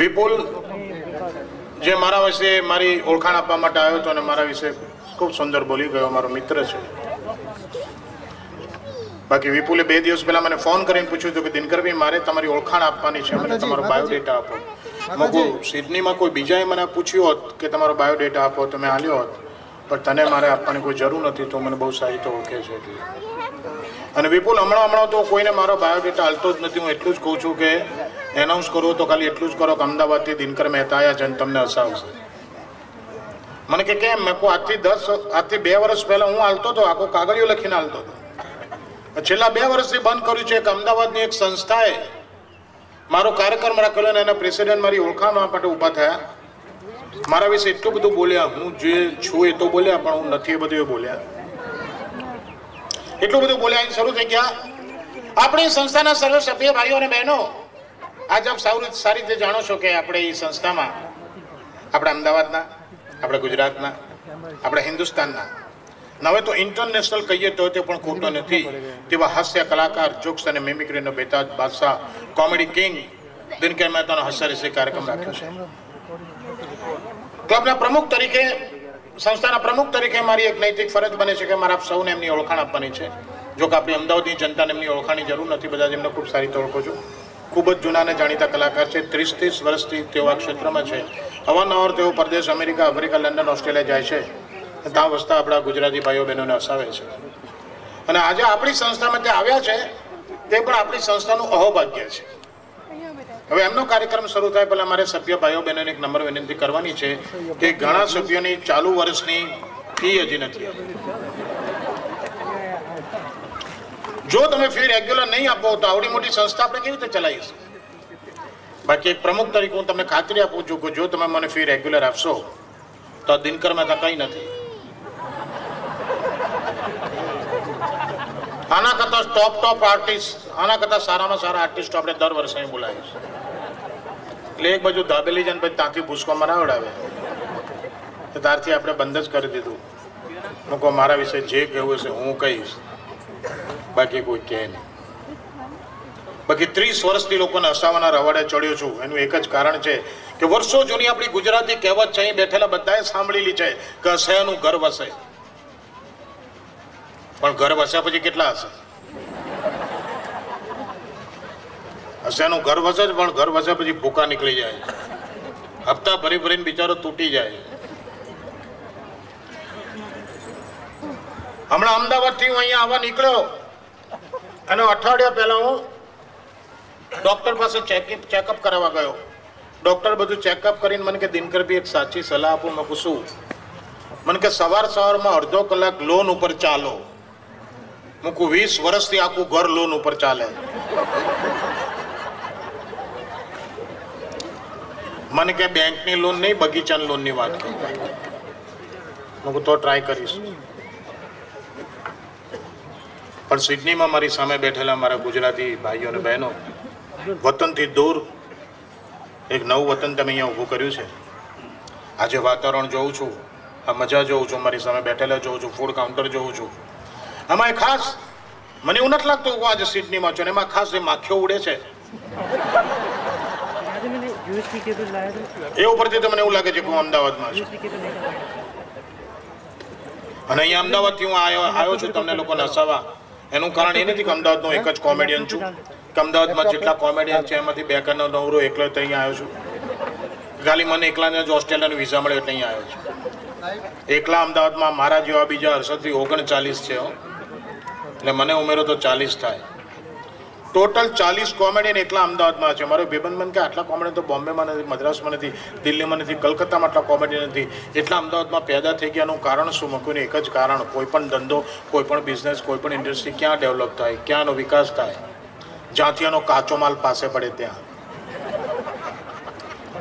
વિપુલ જે મારા વિશે મારી ઓળખાણ આપવા માટે આવ્યો હતો અને મારા વિશે ખૂબ સુંદર બોલી ગયો મારો મિત્ર છે. બાકી વિપુલે બે દિવસ પહેલા મને ફોન કરીને પૂછ્યું હતું કે દિનકરભાઈ મારે તમારી ઓળખાણ આપવાની છે. મને તમારો બાયોડેટા આપો. મગુ સિડનીમાં કોઈ બીજાએ મને પૂછ્યું હોત કે તમારો બાયોડેટા આપો તો મેં આલ્યો હોત પણ તને મારે આપવાની કોઈ જરૂર નથી તો મને બહુ સારી તો ઓળખે છે એટલે. અને વિપુલ હમણાં હમણાં તો કોઈને મારો બાયોડેટા હાલતો જ નથી. હું એટલું જ કહું છું કે એનાઉન્સ કરવું તો ખાલી એટલું જ કરો કે અમદાવાદથી દિનકર મહેતા આવ્યા છે અને તમને હસાવશે. મને કે કેમ? મેં કહું, આજથી દસ આજથી બે વર્ષ પહેલાં હું હાલતો હતો આખો કાગળિયો લખીને હાલતો હતો છેલ્લા બે વર્ષથી બંધ કર્યું છે કે અમદાવાદની એક સંસ્થાએ મારો કાર્યક્રમ રાખેલો અને એના પ્રેસિડેન્ટ મારી ઓળખાણ માટે ઊભા થયા. મારા વિશે એટલું બધું બોલ્યા, હું જે છું એ તો બોલ્યા, પણ હું નથી એ બધું એ બોલ્યા. એટલું બધું બોલ્યા શરૂ થઈ ગયા. આપણી સંસ્થાના સર્વ સભ્ય ભાઈઓ અને બહેનો આજ આપ સારી સારી રીતે જાણો છો કે આપણે એ સંસ્થામાં, આપણે અમદાવાદના, આપણે ગુજરાતના, આપણે હિન્દુસ્તાનના. હવે તો ઇન્ટરનેશનલ કહીએ તો તે પણ ખોટો નથી. તેવા હાસ્ય કલાકાર જોક્સ અને મિમિક્રીનો બેતાજ બાદશાહ કોમેડી કિંગ દિનકર મહેતાનો હાસ્ય રસી કાર્યક્રમ રાખ્યો છે. ક્લબના પ્રમુખ તરીકે, સંસ્થાના પ્રમુખ તરીકે મારી એક નૈતિક ફરજ બને છે કે મારા આપ સૌને એમની ઓળખાણ આપવાની છે. જો કે આપણી અમદાવાદની જનતાને એમની ઓળખાણની જરૂર નથી બધા જ એમને ખૂબ સારી રીતે ઓળખો છું. ખૂબ જ જૂના અને જાણીતા કલાકાર છે. ત્રીસ ત્રીસ વર્ષથી તેઓ આ ક્ષેત્રમાં છે. અવારનવાર તેઓ પરદેશ, અમેરિકા, આફ્રિકા, લંડન, ઓસ્ટ્રેલિયા જાય છે. ત્યાં વસતા આપણા ગુજરાતી ભાઈઓ બહેનોને હસાવે છે. અને આજે આપણી સંસ્થામાં જે આવ્યા છે, તે પણ આપણી સંસ્થાનું અહોભાગ્ય છે. હવે એમનો કાર્યક્રમ શરૂ થાય પહેલાં મારે સભ્ય ભાઈઓ બહેનોને એક નંબર વિનંતી કરવાની છે કે ઘણા સભ્યોની ચાલુ વર્ષની ફી હજી નથી. જો તમે ફી રેગ્યુલર નહીં આપો તો આવડી મોટી સંસ્થા આપણે કેવી રીતે ચલાવીશું બાકી એક પ્રમુખ તરીકે હું તમને ખાતરી આપું છું કે જો તમે મને ફી રેગ્યુલર આપશો, તો આ દિનકર મહેતા કંઈ નથી. આના કરતા ટોપ ટોપ આર્ટિસ્ટ આના કરતા સારામાં સારા આર્ટિસ્ટ આપણે દર વર્ષે બોલાવીશું એટલે એક બાજુ ધાબેલી જાય પછી ત્યાંથી ભૂસકો મનાવડાવે તો ત્યારથી આપણે બંધ જ કરી દીધું. મૂકો મારા વિશે જે કહેવું છે હું કહીશ. બાકી કોઈ કહે નહીં. બાકી ત્રીસ વર્ષથી લોકોને હસાવાના રવાડે ચડ્યો છું. એનું એક જ કારણ છે કે વર્ષો જૂની આપણી ગુજરાતી કહેવત છે, અહીં બેઠેલા બધાએ સાંભળેલી છે કે હસેનું ઘર વસે. પણ ઘર વસ્યા પછી કેટલા હશે? હસ્યાનું ઘર વસે પણ ઘર વસ્યા પછી ભૂકા નીકળી જાય. હપ્તા ભરી ભરીને બિચારો તૂટી જાય. હમણાં અમદાવાદથી હું અહીંયા આવવા નીકળ્યો. અને અઠવાડિયા પહેલા હું ડોક્ટર પાસે ચેકઅપ ચેકઅપ કરાવવા ગયો. ડોક્ટર બધું ચેકઅપ કરીને મને કે, દિનકર બી એક સાચી સલાહ આપું, મેં કહું શું મને કે, સવાર સવારમાં અડધો કલાક લોન ઉપર ચાલો. મૂકું વીસ વર્ષથી આખું ઘર લોન ઉપર ચાલે. મને કે, બેંકની લોન નહીં, બગીચાની લોનની વાત કરી. હું તો ટ્રાય કરીશ. પણ સિડનીમાં મારી સામે બેઠેલા મારા ગુજરાતી ભાઈઓ અને બહેનો, વતનથી દૂર એક નવું વતન તમે અહીંયા ઊભું કર્યું છે. આજે વાતાવરણ જોઉં છું, આ મજા જોઉં છું, મારી સામે બેઠેલા જોઉં છું ફૂડ કાઉન્ટર જોઉં છું. આમાં એ ખાસ, મને એવું નથી લાગતું હું આજે સિડનીમાં છું એમાં ખાસ એ માખીઓ ઉડે છે. એ ઉપરથી તમને એવું લાગે છે કે હું અમદાવાદમાં છું. અને અહીંયા અમદાવાદથી હું આવ્યો આવ્યો છું, તમને લોકોને હસાવવા. એનું કારણ એ નથી કે અમદાવાદનો એક જ કોમેડિયન છું. કે અમદાવાદમાં જેટલા કોમેડિયન છે, એમાંથી બે કરનો નવરો એકલો તો અહીંયા આવ્યો છું. ખાલી મને એકલાને જ ઓસ્ટ્રેલિયાનો વિઝા મળ્યો એટલે અહીંયા આવ્યો છું. એકલા અમદાવાદમાં મારા જેવા બીજા હર્ષદથી ઓગણચાલીસ છે. એટલે મને ઉમેરો તો ચાલીસ થાય. ટોટલ ચાલીસ કોમેડિયન એટલા અમદાવાદમાં છે. મારો ભાઈબંધ બન કે આટલા કોમેડિયન તો બોમ્બેમાં નથી, મદ્રાસમાં નથી, દિલ્હીમાં નથી, કલકત્તામાં આટલા કોમેડિયન નથી. એટલા અમદાવાદમાં પેદા થઈ ગયાનું કારણ શું? મૂક્યું એક જ કારણ કોઈપણ ધંધો કોઈપણ બિઝનેસ કોઈ પણ ઇન્ડસ્ટ્રી ક્યાં ડેવલપ થાય? ક્યાંનો વિકાસ થાય? જ્યાંથી એનો કાચો માલ પાસે પડે ત્યાં.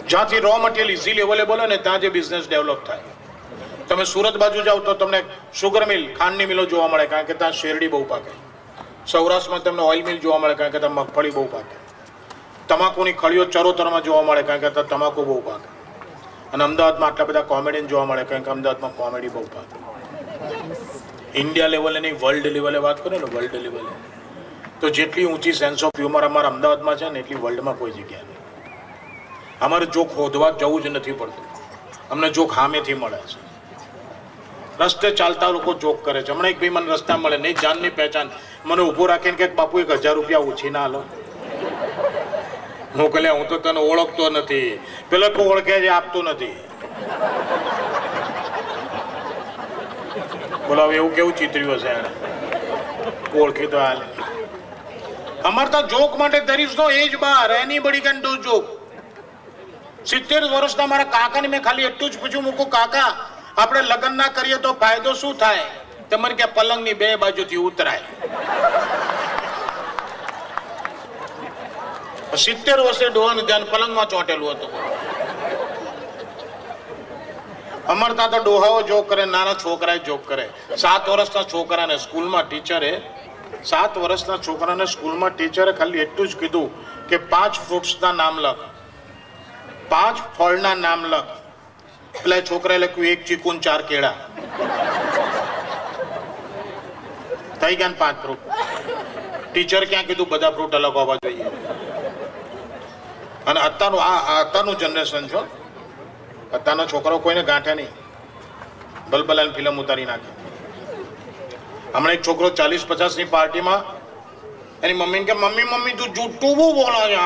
જ્યાંથી રો મટીરિયલ ઇઝીલી અવેલેબલ હોય ને ત્યાં જે બિઝનેસ ડેવલપ થાય. તમે સુરત બાજુ જાઓ તો તમને શુગર મિલ ખાંડની મિલો જોવા મળે, કારણ કે ત્યાં શેરડી બહુ પાકે. સૌરાષ્ટ્રમાં તમને ઓઇલ મિલ જોવા મળે કારણ કે ત્યાં મગફળી બહુ પાકે. તમાકુની ખળીઓ ચરોતરમાં જોવા મળે કારણ કે ત્યાં તમાકુ બહુ પાકે. અને અમદાવાદમાં આટલા બધા કોમેડિયન જોવા મળે કારણ કે અમદાવાદમાં કોમેડી બહુ પાકે. ઇન્ડિયા લેવલે નહીં વર્લ્ડ લેવલે વાત કરો ને વર્લ્ડ લેવલે તો જેટલી ઊંચી સેન્સ ઓફ હ્યુમર અમારા અમદાવાદમાં છે ને, એટલી વર્લ્ડમાં કોઈ જગ્યા નહીં. અમારે જોક હોદવા જવું જ નથી પડતું. અમને જોક હામેથી મળે છે. રસ્તે ચાલતા લોકો જોક કરે છે. હમણાં એક ભાઈ મને રસ્તા મળે નહીં જાનની પહેચાન. મને ઊભો રાખીને કે, બાપુ, એક હજાર રૂપિયા ઓછી ના લો, હું હું તો તને ઓળખતો નથી. પેલો તું ઓળખે છે, આપતો નથી. બોલો એવું કેવું ચિતર્યું હશે એને ઓળખી તો હાલ. અમારે તો જોક માટે there is no age bar anybody can do joke. સિત્તેર વર્ષના મારા કાકાને મેં ખાલી એટલું જ પૂછ્યું, મૂકું, કાકા આપણે લગ્ન ના કરીએ તો ફાયદો શું થાય? તમારે કે પલંગની બે બાજુથી ઉતરાય. સિત્તેર વર્ષે ડોહાનું ધ્યાન પલંગમાં ચોંટેલું હતું. અમારે તો ડોહાઓ જોક કરે, નાના છોકરાએ જોક કરે. સાત વર્ષના છોકરાને સ્કૂલમાં ટીચરે, સાત વર્ષના છોકરાને સ્કૂલમાં ટીચરે ખાલી એટલું જ કીધું કે પાંચ ફ્રૂટ્સના નામ લખ. પાંચ ફળના નામ લખ. એટલે છોકરાએ લખ્યું એક ચીકુ ચાર કેળા. થઈ ગયા પાંચ ફ્રૂટ ટીચર ક્યાં કીધું, બધા ફ્રૂટ અલગ હોવા જોઈએ. અને અત્યારનું આ અત્યારનું જનરેશન છો અત્યારનો છોકરો કોઈને ગાંઠે નહીં. બલબલાની ફિલ્મ ઉતારી નાખે. હમણાં એક છોકરો ચાલીસ પચાસની પાર્ટીમાં એની મમ્મીને કે મમ્મી મમ્મી, તું જૂઠું બહુ બોલો છે.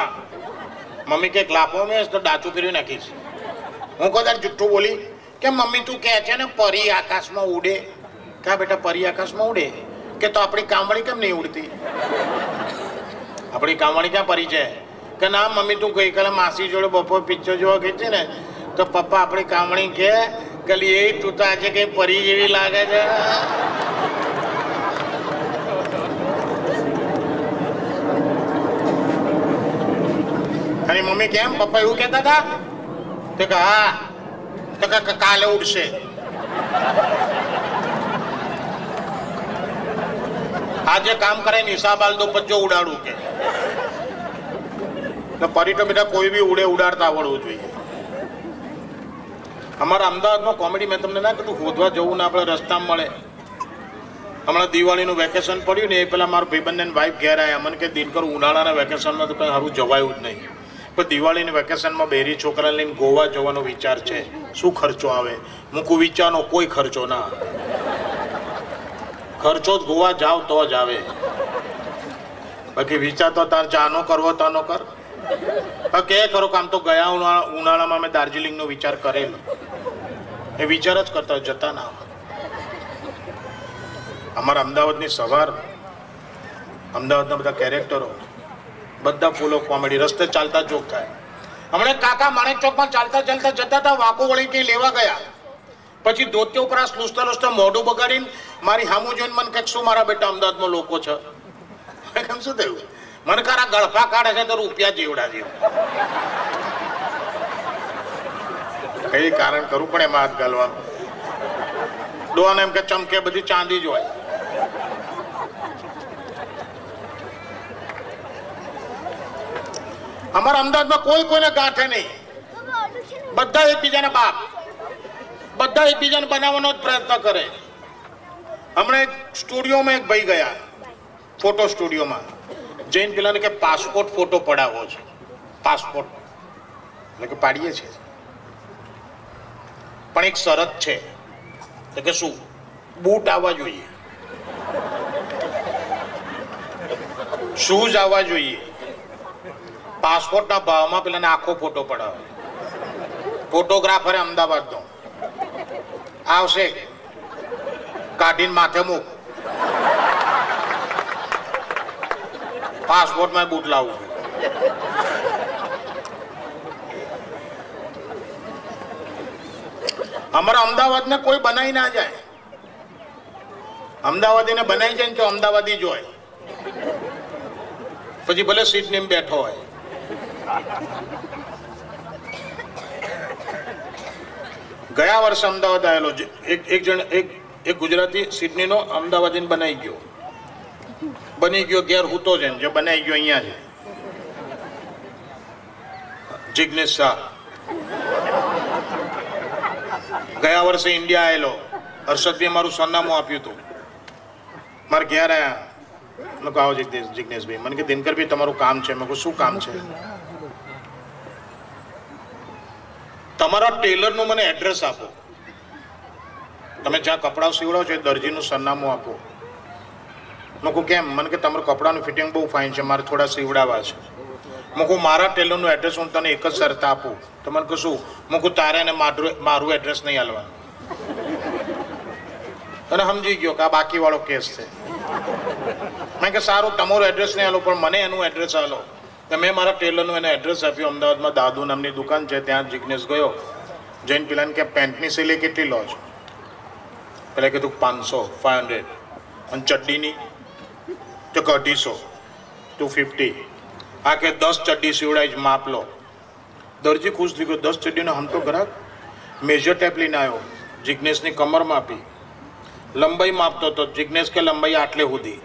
મમ્મી કે લાફો મેં, તો ડાચું ફેરવી નાખીશ. હું કદાચ જુઠ્ઠું બોલી કે મમ્મી તું કહે છે ને, પરી આકાશમાં ઉડે. કા બેટા, પરી આકાશમાં ઉડે? કે તો આપણી કામવાળી કેમ નહીં ઉડતી? આપણી કામવાળી ક્યાં પરી છે? કે ના, મમ્મી તું ગઈકાલે માસી જોડે બપોર પિક્ચર જોવા ગઈ છે ને, તો પપ્પા આપણી કામણી કે કલી એ, તું તો આજે કઈ પરી જેવી લાગે છે. અને મમ્મી કેમ? પપ્પા એવું કહેતા હતા? તો કે હા. તો કે, કાલે ઉડશે. આજે કામ કરે ને હિસાબ આલ દો પચ્ચો ઉડાડું કે. તો પરી તો બેટા કોઈ બી ઉડે, ઉડાડતા આવડવું જોઈએ. અમારા અમદાવાદમાં કોમેડી મેં તમને ના કીધું શોધવા જવું ને આપણે રસ્તામાં મળે. હમણાં દિવાળીનું વેકેશન પડ્યું ને, એ પહેલાં મારા ભાઈબંધ વાઈફ ઘેર આવ્યા મને કે, દિનકર ઉનાળાના વેકેશનમાં તો કંઈ સારું જવાયું જ નહીં. દિવાળીની વેકેશનમાં બેરી છોકરા લઈને ગોવા જવાનો વિચાર છે? શું ખર્ચો આવે? મૂકું વિચારનો કોઈ ખર્ચો ના ખર્ચો જ ગોવા જાવ તો જ આવે. બાકી વિચાર તો તાર જાનો કરવો તાનો કર. કે ખરો કામ તો ગયા ઉનાળા ઉનાળામાં મેં દાર્જિલિંગનો વિચાર કરેલો. એ વિચાર જ કરતા જતા ના અમારા અમદાવાદની સવાર, અમદાવાદના બધા કેરેક્ટરો બધા ફૂલો કોમેડી, રસ્તે ચાલતા જોક થાય હમણાં કાકા માણેક ચોકમાં ચાલતા ચાલતા જતા હતા વાકો વળી કઈ લેવા ગયા. પછી ધોતી ઉપરાસ લૂસતા લૂસતા મોઢું બગાડીને મારી હામું જોઈને મને કંઈક શું મારા બેટા અમદાવાદમાં લોકો છે? કેમ શું થયું? મને કારા ગળફા કાઢે છે તો રૂપિયા જેવડા જેવું. કઈ કારણ કરું પણ એમાં હાથ ગાલવા ડોન એમ કે ચમકે બધી ચાંદી જ હોય. અમારા અમદાવાદમાં કોઈ કોઈને ગાંઠે નહીં. બધા એકબીજાના બાપ. બધા એકબીજાને બનાવવાનો જ પ્રયત્ન કરે. હમણાં એક સ્ટુડિયોમાં એક ભાઈ ગયા. ફોટો સ્ટુડિયોમાં. જૈન પેલાને કે પાસપોર્ટ ફોટો પડાવવો છે. પાસપોર્ટ એટલે કે પાડીએ છીએ. પણ એક શરત છે. તો કે શું? બૂટ આવવા જોઈએ. શૂઝ આવવા જોઈએ. પાસપોર્ટના ભાવમાં પેલાને આખો ફોટો પડાવે. ફોટોગ્રાફરે અમદાવાદનો આવશે. કાઢીને માથે મૂક. પાસપોર્ટમાં બૂટ લાવવું અમારા અમદાવાદને કોઈ બનાવી ના જાય. અમદાવાદીને બનાવી જાય ને તો અમદાવાદી જ હોય. પછી ભલે સીટ ને બેઠો હોય. ગયા વર્ષે અમદાવાદ આવેલો એક એક જણ એક ગુજરાતી સિડનીનો અમદાવાદીને બનાવી ગયો. બની ગયો ઘેર હુતો છે જે બનાવી ગયો અહીંયા છે જિગ્નેશ શાહ. ગયા વર્ષે ઇન્ડિયા આવેલો. હર્ષદભાઈ મારું સરનામું આપ્યું હતું. મારે ઘેર આવ્યા મેં કહો જિગ્નેશ જિગ્નેશભાઈ. મને કે, દિનકરભાઈ, તમારું કામ છે. મેં કહું શું કામ છે? તમારા ટેલરનું મને એડ્રેસ આપો. તમે જ્યાં કપડાં સીવડાવો છો એ દરજીનું સરનામું આપો. મેં કહું કેમ? મને કે તમારું કપડાનું ફિટિંગ બહુ ફાઇન છે, મારે થોડા સીવડાવવા છે. મેં કહું મારા ટેલરનું એડ્રેસ હું તને એક જ શરત આપું. તો મને કહું શું? કહું તારે એને મારું મારું એડ્રેસ નહીં હાલવાનું. તને સમજી ગયો કે આ બાકીવાળો કેસ છે. મેં કે સારું, તમારું એડ્રેસ નહીં હાલો, પણ મને એનું એડ્રેસ હાલો. મેં મારા ટેલરનું એને એડ્રેસ આપ્યું, અમદાવાદમાં દાદુ નામની દુકાન છે, ત્યાં જિગ્નેશ ગયો. જૈન પેલાને કે પેન્ટની સિલી કેટલી લો છો? પેલા કીધું, પાંચસો ફાઇવ હંડ્રેડ અને ચડ્ડીની તો કે, અઢીસો ટુ ફિફ્ટી આ કે, દસ ચડ્ડી સીવડાઈ જ, માપ લો. દરજી ખુશ થઈ ગયો, દસ ચડ્ડીનો હમ તો ગ્રાહક. મેજર ટેપ લઈને આવ્યો, જિગ્નેશની કમર માપી. લંબાઈ માપતો તો જિગ્નેશ કે, લંબાઈ આટલે સુધી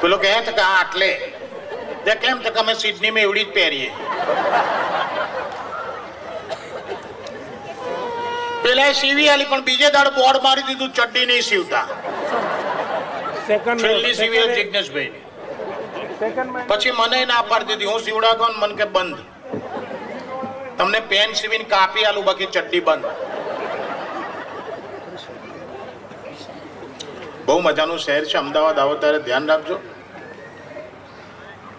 પેલો કહે છે કે આ આટલે. તે કેમ છે કે અમે સિડનીમાં એવડી જ પહેરીએ. પેલા એ સીવી આલી પણ બીજે દાડ બોર્ડ મારી દીધું ચડ્ડી નહીં સીવતા. સેકન્ડ પછી મને ના પાડી દીધી. હું સીવડાતો મન કે બંધ. તમને પેન સીવીને કાપી આલું બાકી ચડ્ડી બંધ. બહુ મજાનું શહેર છે. અમદાવાદ આવો ત્યારે ધ્યાન રાખજો.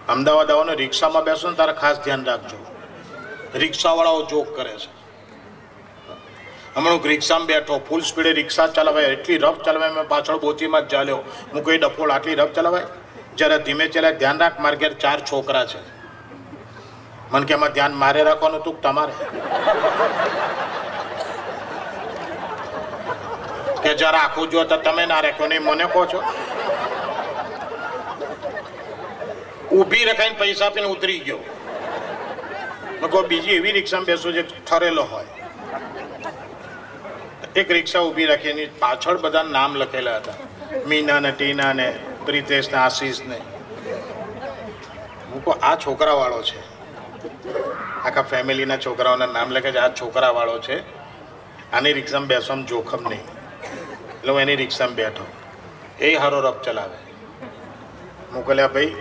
અમદાવાદ આવવાનો રિક્ષામાં બેસો ને, તારે ખાસ ધ્યાન રાખજો. રિક્ષાવાળાઓ જોક કરે છે. હમણાં હું રિક્ષામાં બેઠો ફૂલ સ્પીડે રિક્ષા ચલાવાય, એટલી રફ ચલાવાય, મેં પાછળ બોચીમાં જ ચાલ્યો. હું કોઈ ડફોળ આટલી રફ ચલાવાય? જ્યારે ધીમે ચલાય, ધ્યાન રાખ, મારે ઘેર ચાર છોકરા છે. મને કે એમાં ધ્યાન મારે રાખવાનું તું તમારે? કે, જરા આખું જો તો તમે ના રાખ્યો, નહીં, મને કહો છો. ઊભી રખાઈને પૈસા આપીને ઉતરી ગયો. મેં બીજી એવી રિક્ષામાં બેસો જે ઠરેલો હોય. એક રિક્ષા ઊભી રાખી એની પાછળ બધા નામ લખેલા હતા. મીના ને, ટીના ને, પ્રિતેશ ને, આશીષ ને. કહું આ છોકરા વાળો છે. આખા ફેમિલીના છોકરાઓના નામ લખે છે, આ છોકરા વાળો છે. આની રિક્ષામાં બેસવામાં જોખમ નહીં. એટલે હું એની રિક્ષામાં બેઠો. એ હારો રફ ચલાવે. મોકલ્યા, ભાઈ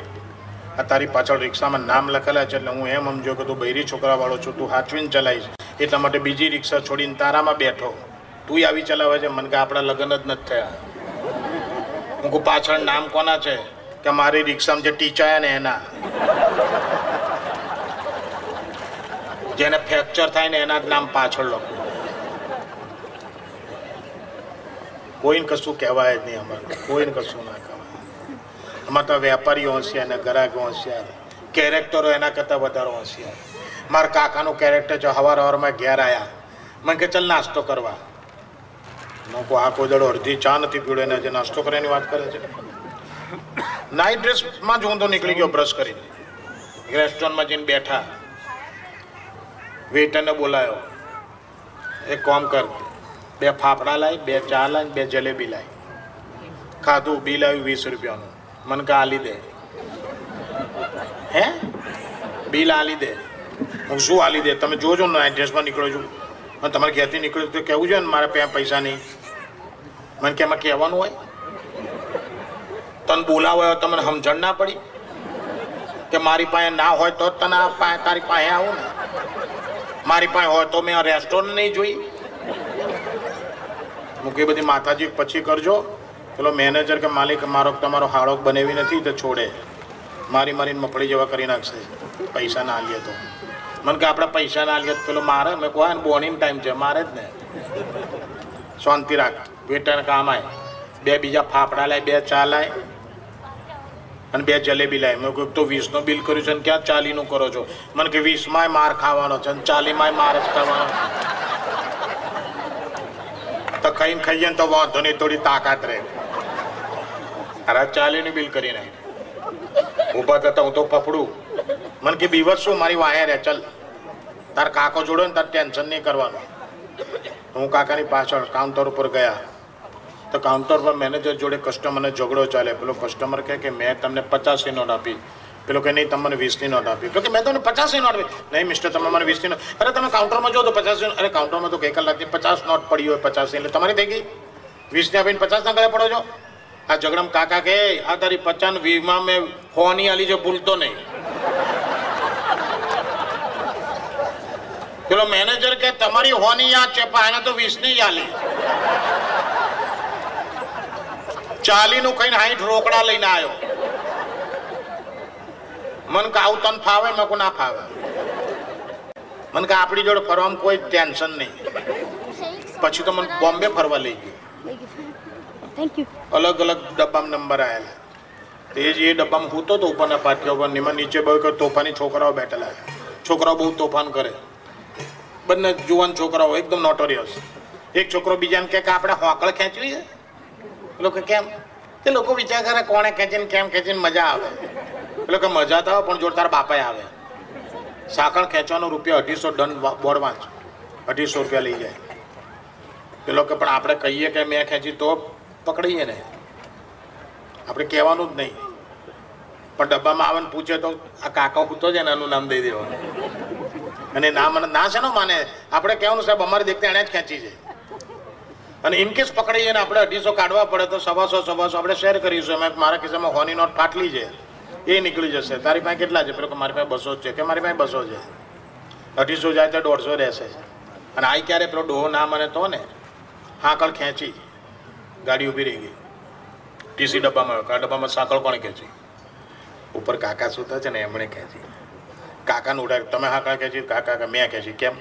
આ તારી પાછળ રિક્ષામાં નામ લખેલા છે એટલે હું એમ સમજો કે તું બૈરી છોકરાવાળો છું, તું હાચવીને ચલાવીશ. એટલા માટે બીજી રિક્ષા છોડીને તારામાં બેઠો. તું આવી ચલાવે છે? મને કે આપણા લગ્ન જ નથી થયા. હું પાછળ નામ કોના છે? કે મારી રિક્ષામાં જે ટીચાયા ને એના. જેને ફ્રેક્ચર થાય ને એના જ નામ પાછળ લખું. કોઈને કશું કહેવાય જ નહીં અમારે. કોઈને કશું ના કહેવાય. અમારે તો વેપારીઓ હોશિયાર ને ગ્રાહકો હોશિયાર કેરેક્ટરો એના કરતાં વધારે હોશિયાર મારા કાકાનું કેરેક્ટર છે હવાર હવારમાં ઘેર આવ્યા મને કે ચાલ નાસ્તો કરવા. લોકો આ કોઈ અડધી ચા નથી પીડ્યો એને જે નાસ્તો કરવાની વાત કરે છે. નાઇટ ડ્રેસમાં જ ઊંધો નીકળી ગયો બ્રશ કરીને. રેસ્ટોરન્ટમાં જઈને બેઠા. વેટરને બોલાયો. એક કોમ કર, બે ફાફડા લાવી બે ચા લાવી બે જલેબી લાવી ખાધું બિલ આવ્યું વીસ રૂપિયાનું. મને કે આલી દે. હે? બિલ આલી દે. હું શું આલી દે? તમે જોજો ને એડ્રેસમાં ડ્રેસમાં નીકળો છું. અને તમારે ઘેરથી નીકળ્યું તો કહેવું જોઈએ ને, મારે ત્યાં પૈસા નહીં. મને કે એમાં કહેવાનું હોય? તને બોલાવો તમને સમજણ ના પડી? કે મારી પાસે ના હોય તો તને આ તારી પાસે આવું ને. મારી પાસે હોય તો મેં રેસ્ટોરન્ટ નહીં જોઈ. હું કે બધી માતાજી પછી કરજો. પેલો મેનેજર કે માલિક, મારો તમારો હાળો બનાવી નથી તો છોડે. મારી મારીને મફળી જેવા કરી નાખશે. પૈસા ના આલીએ તો. મને કે, આપણે પૈસા ના આલીએ પેલો, મારે? મેં કહું ને બોનિંગ ટાઈમ છે, મારે જ ને. શાંતિ રાખ. વેટર કામ આય. બે બીજા ફાફડા લાય, બે ચા લાય, અને બે જલેબી લાય. મેં કહ્યું, તો વીસનું બિલ કર્યું છે ને ક્યાં ચાલીનું કરો છો? મને કે, વીસમાંય માર ખાવાનો છે અને ચાલીમાંય માર જ ખાવાનો. તો ખાઈને ખાઈએ ને તો વાંધો નહીં થોડી તાકાત રહે. અરે ચાલીનું બિલ કરી નાખ. ઊભા થતા હું તો પફડું મને કે બીવર શું? મારી વાહે રે ચલ. તાર કાકો જોડો ને તાર ટેન્શન નહીં કરવાનું. હું કાકાની પાછળ કાઉન્ટર ઉપર ગયા. તો કાઉન્ટર પર મેનેજર જોડે કસ્ટમરને ઝઘડો ચાલે. પેલો કસ્ટમર કહે કે, મેં તમને પચાસી નોટ આપી. પેલો કે નહીં, તમને વીસની નોટ આપી. કે મેં તમને પચાસની નોટ આપી. નહીં મિસ્ટર તમે મને વીસની નોટ અરે, તમે કાઉન્ટરમાં જો તો પચાસની અરે કાઉન્ટરમાં તો કઈ કલાકની પચાસ નોટ પડી હોય પચાસની એટલે તમારી થઈ ગઈ. વીસની આપીને પચાસના ગળે પડો છો? આ ઝઘડમ કાકા કે આ તારી પચાસ વીમાં મેં હોની આલી જો ભૂલતો નહીં. પેલો મેનેજર કે તમારી હોની યાદ છે, પણ આને તો વીસની આલી. ચાલી નું કઈ હાઈઠ રોકડા લઈને આવ્યો. મન કે આવું તને ફાવે મેં કહું ના ફાવે. મને કે આપણી જોડે ફરવામાં કોઈ ટેન્શન નહીં. પછી તો મને બોમ્બે ફરવા લઈ ગયો. અલગ અલગ ડબ્બામાં નંબર આવેલા તે જ એ ડબ્બામાં હું તો ઉપરના પાટિયા ઉપર એમાં નીચે બહુ તોફાની છોકરાઓ બેઠેલા છોકરાઓ બહુ તોફાન કરે. બંને જુવાન છોકરાઓ એકદમ નોટોરિયસ એક છોકરો બીજાને કહે કે આપણે હોકળ ખેંચવી છે? લોકો કેમ? તે લોકો વિચાર કરે કોણે ખેંચીને કેમ ખેંચીને મજા આવે. એટલે કે મજા થાય પણ જોડે તારા બાપાએ આવે. સાંકળ ખેંચવાનો રૂપિયા અઢીસો ડન બોર્ડ વાંચ અઢીસો રૂપિયા લઈ જાય. પેલો કે, પણ આપણે કહીએ કે મેં ખેંચી, તો પકડીએ ને. આપણે કહેવાનું જ નહીં. પણ ડબ્બામાં આવે ને પૂછે તો આ કાકા કૂતો છે ને એનું નામ દઈ દેવાનું. અને ના મને, ના છે ને માને? આપણે કહેવાનું, સાહેબ, અમારે દેખતે એણે જ ખેંચી છે. અને ઇન કેસ પકડીએ ને, આપણે અઢીસો કાઢવા પડે તો સવાસો સવાસો આપણે શેર કરીશું. એમાં મારા ખિસ્સામાં હોની નોટ ફાટલી છે. એ નીકળી જશે. તારી પાસે કેટલા છે? પેલો કે મારી પાસે બસો છે. કે મારી પાસે બસો છે? અઢીસો જાય તો દોઢસો રહેશે. અને આ ક્યારે? પેલો ડોહો ના મને તો ને હાંકળ ખેંચી, ગાડી ઊભી રહી ગઈ. ટીસી ડબ્બામાં કા ડબ્બામાં સાંકળ કોણ ખેંચી? ઉપર કાકા સુતા છે ને, એમણે ખેંચી. કાકાને ઉડાડ તમે હાંકળ ખેંચી? કાકા કે, મેં ખેંચી. કેમ?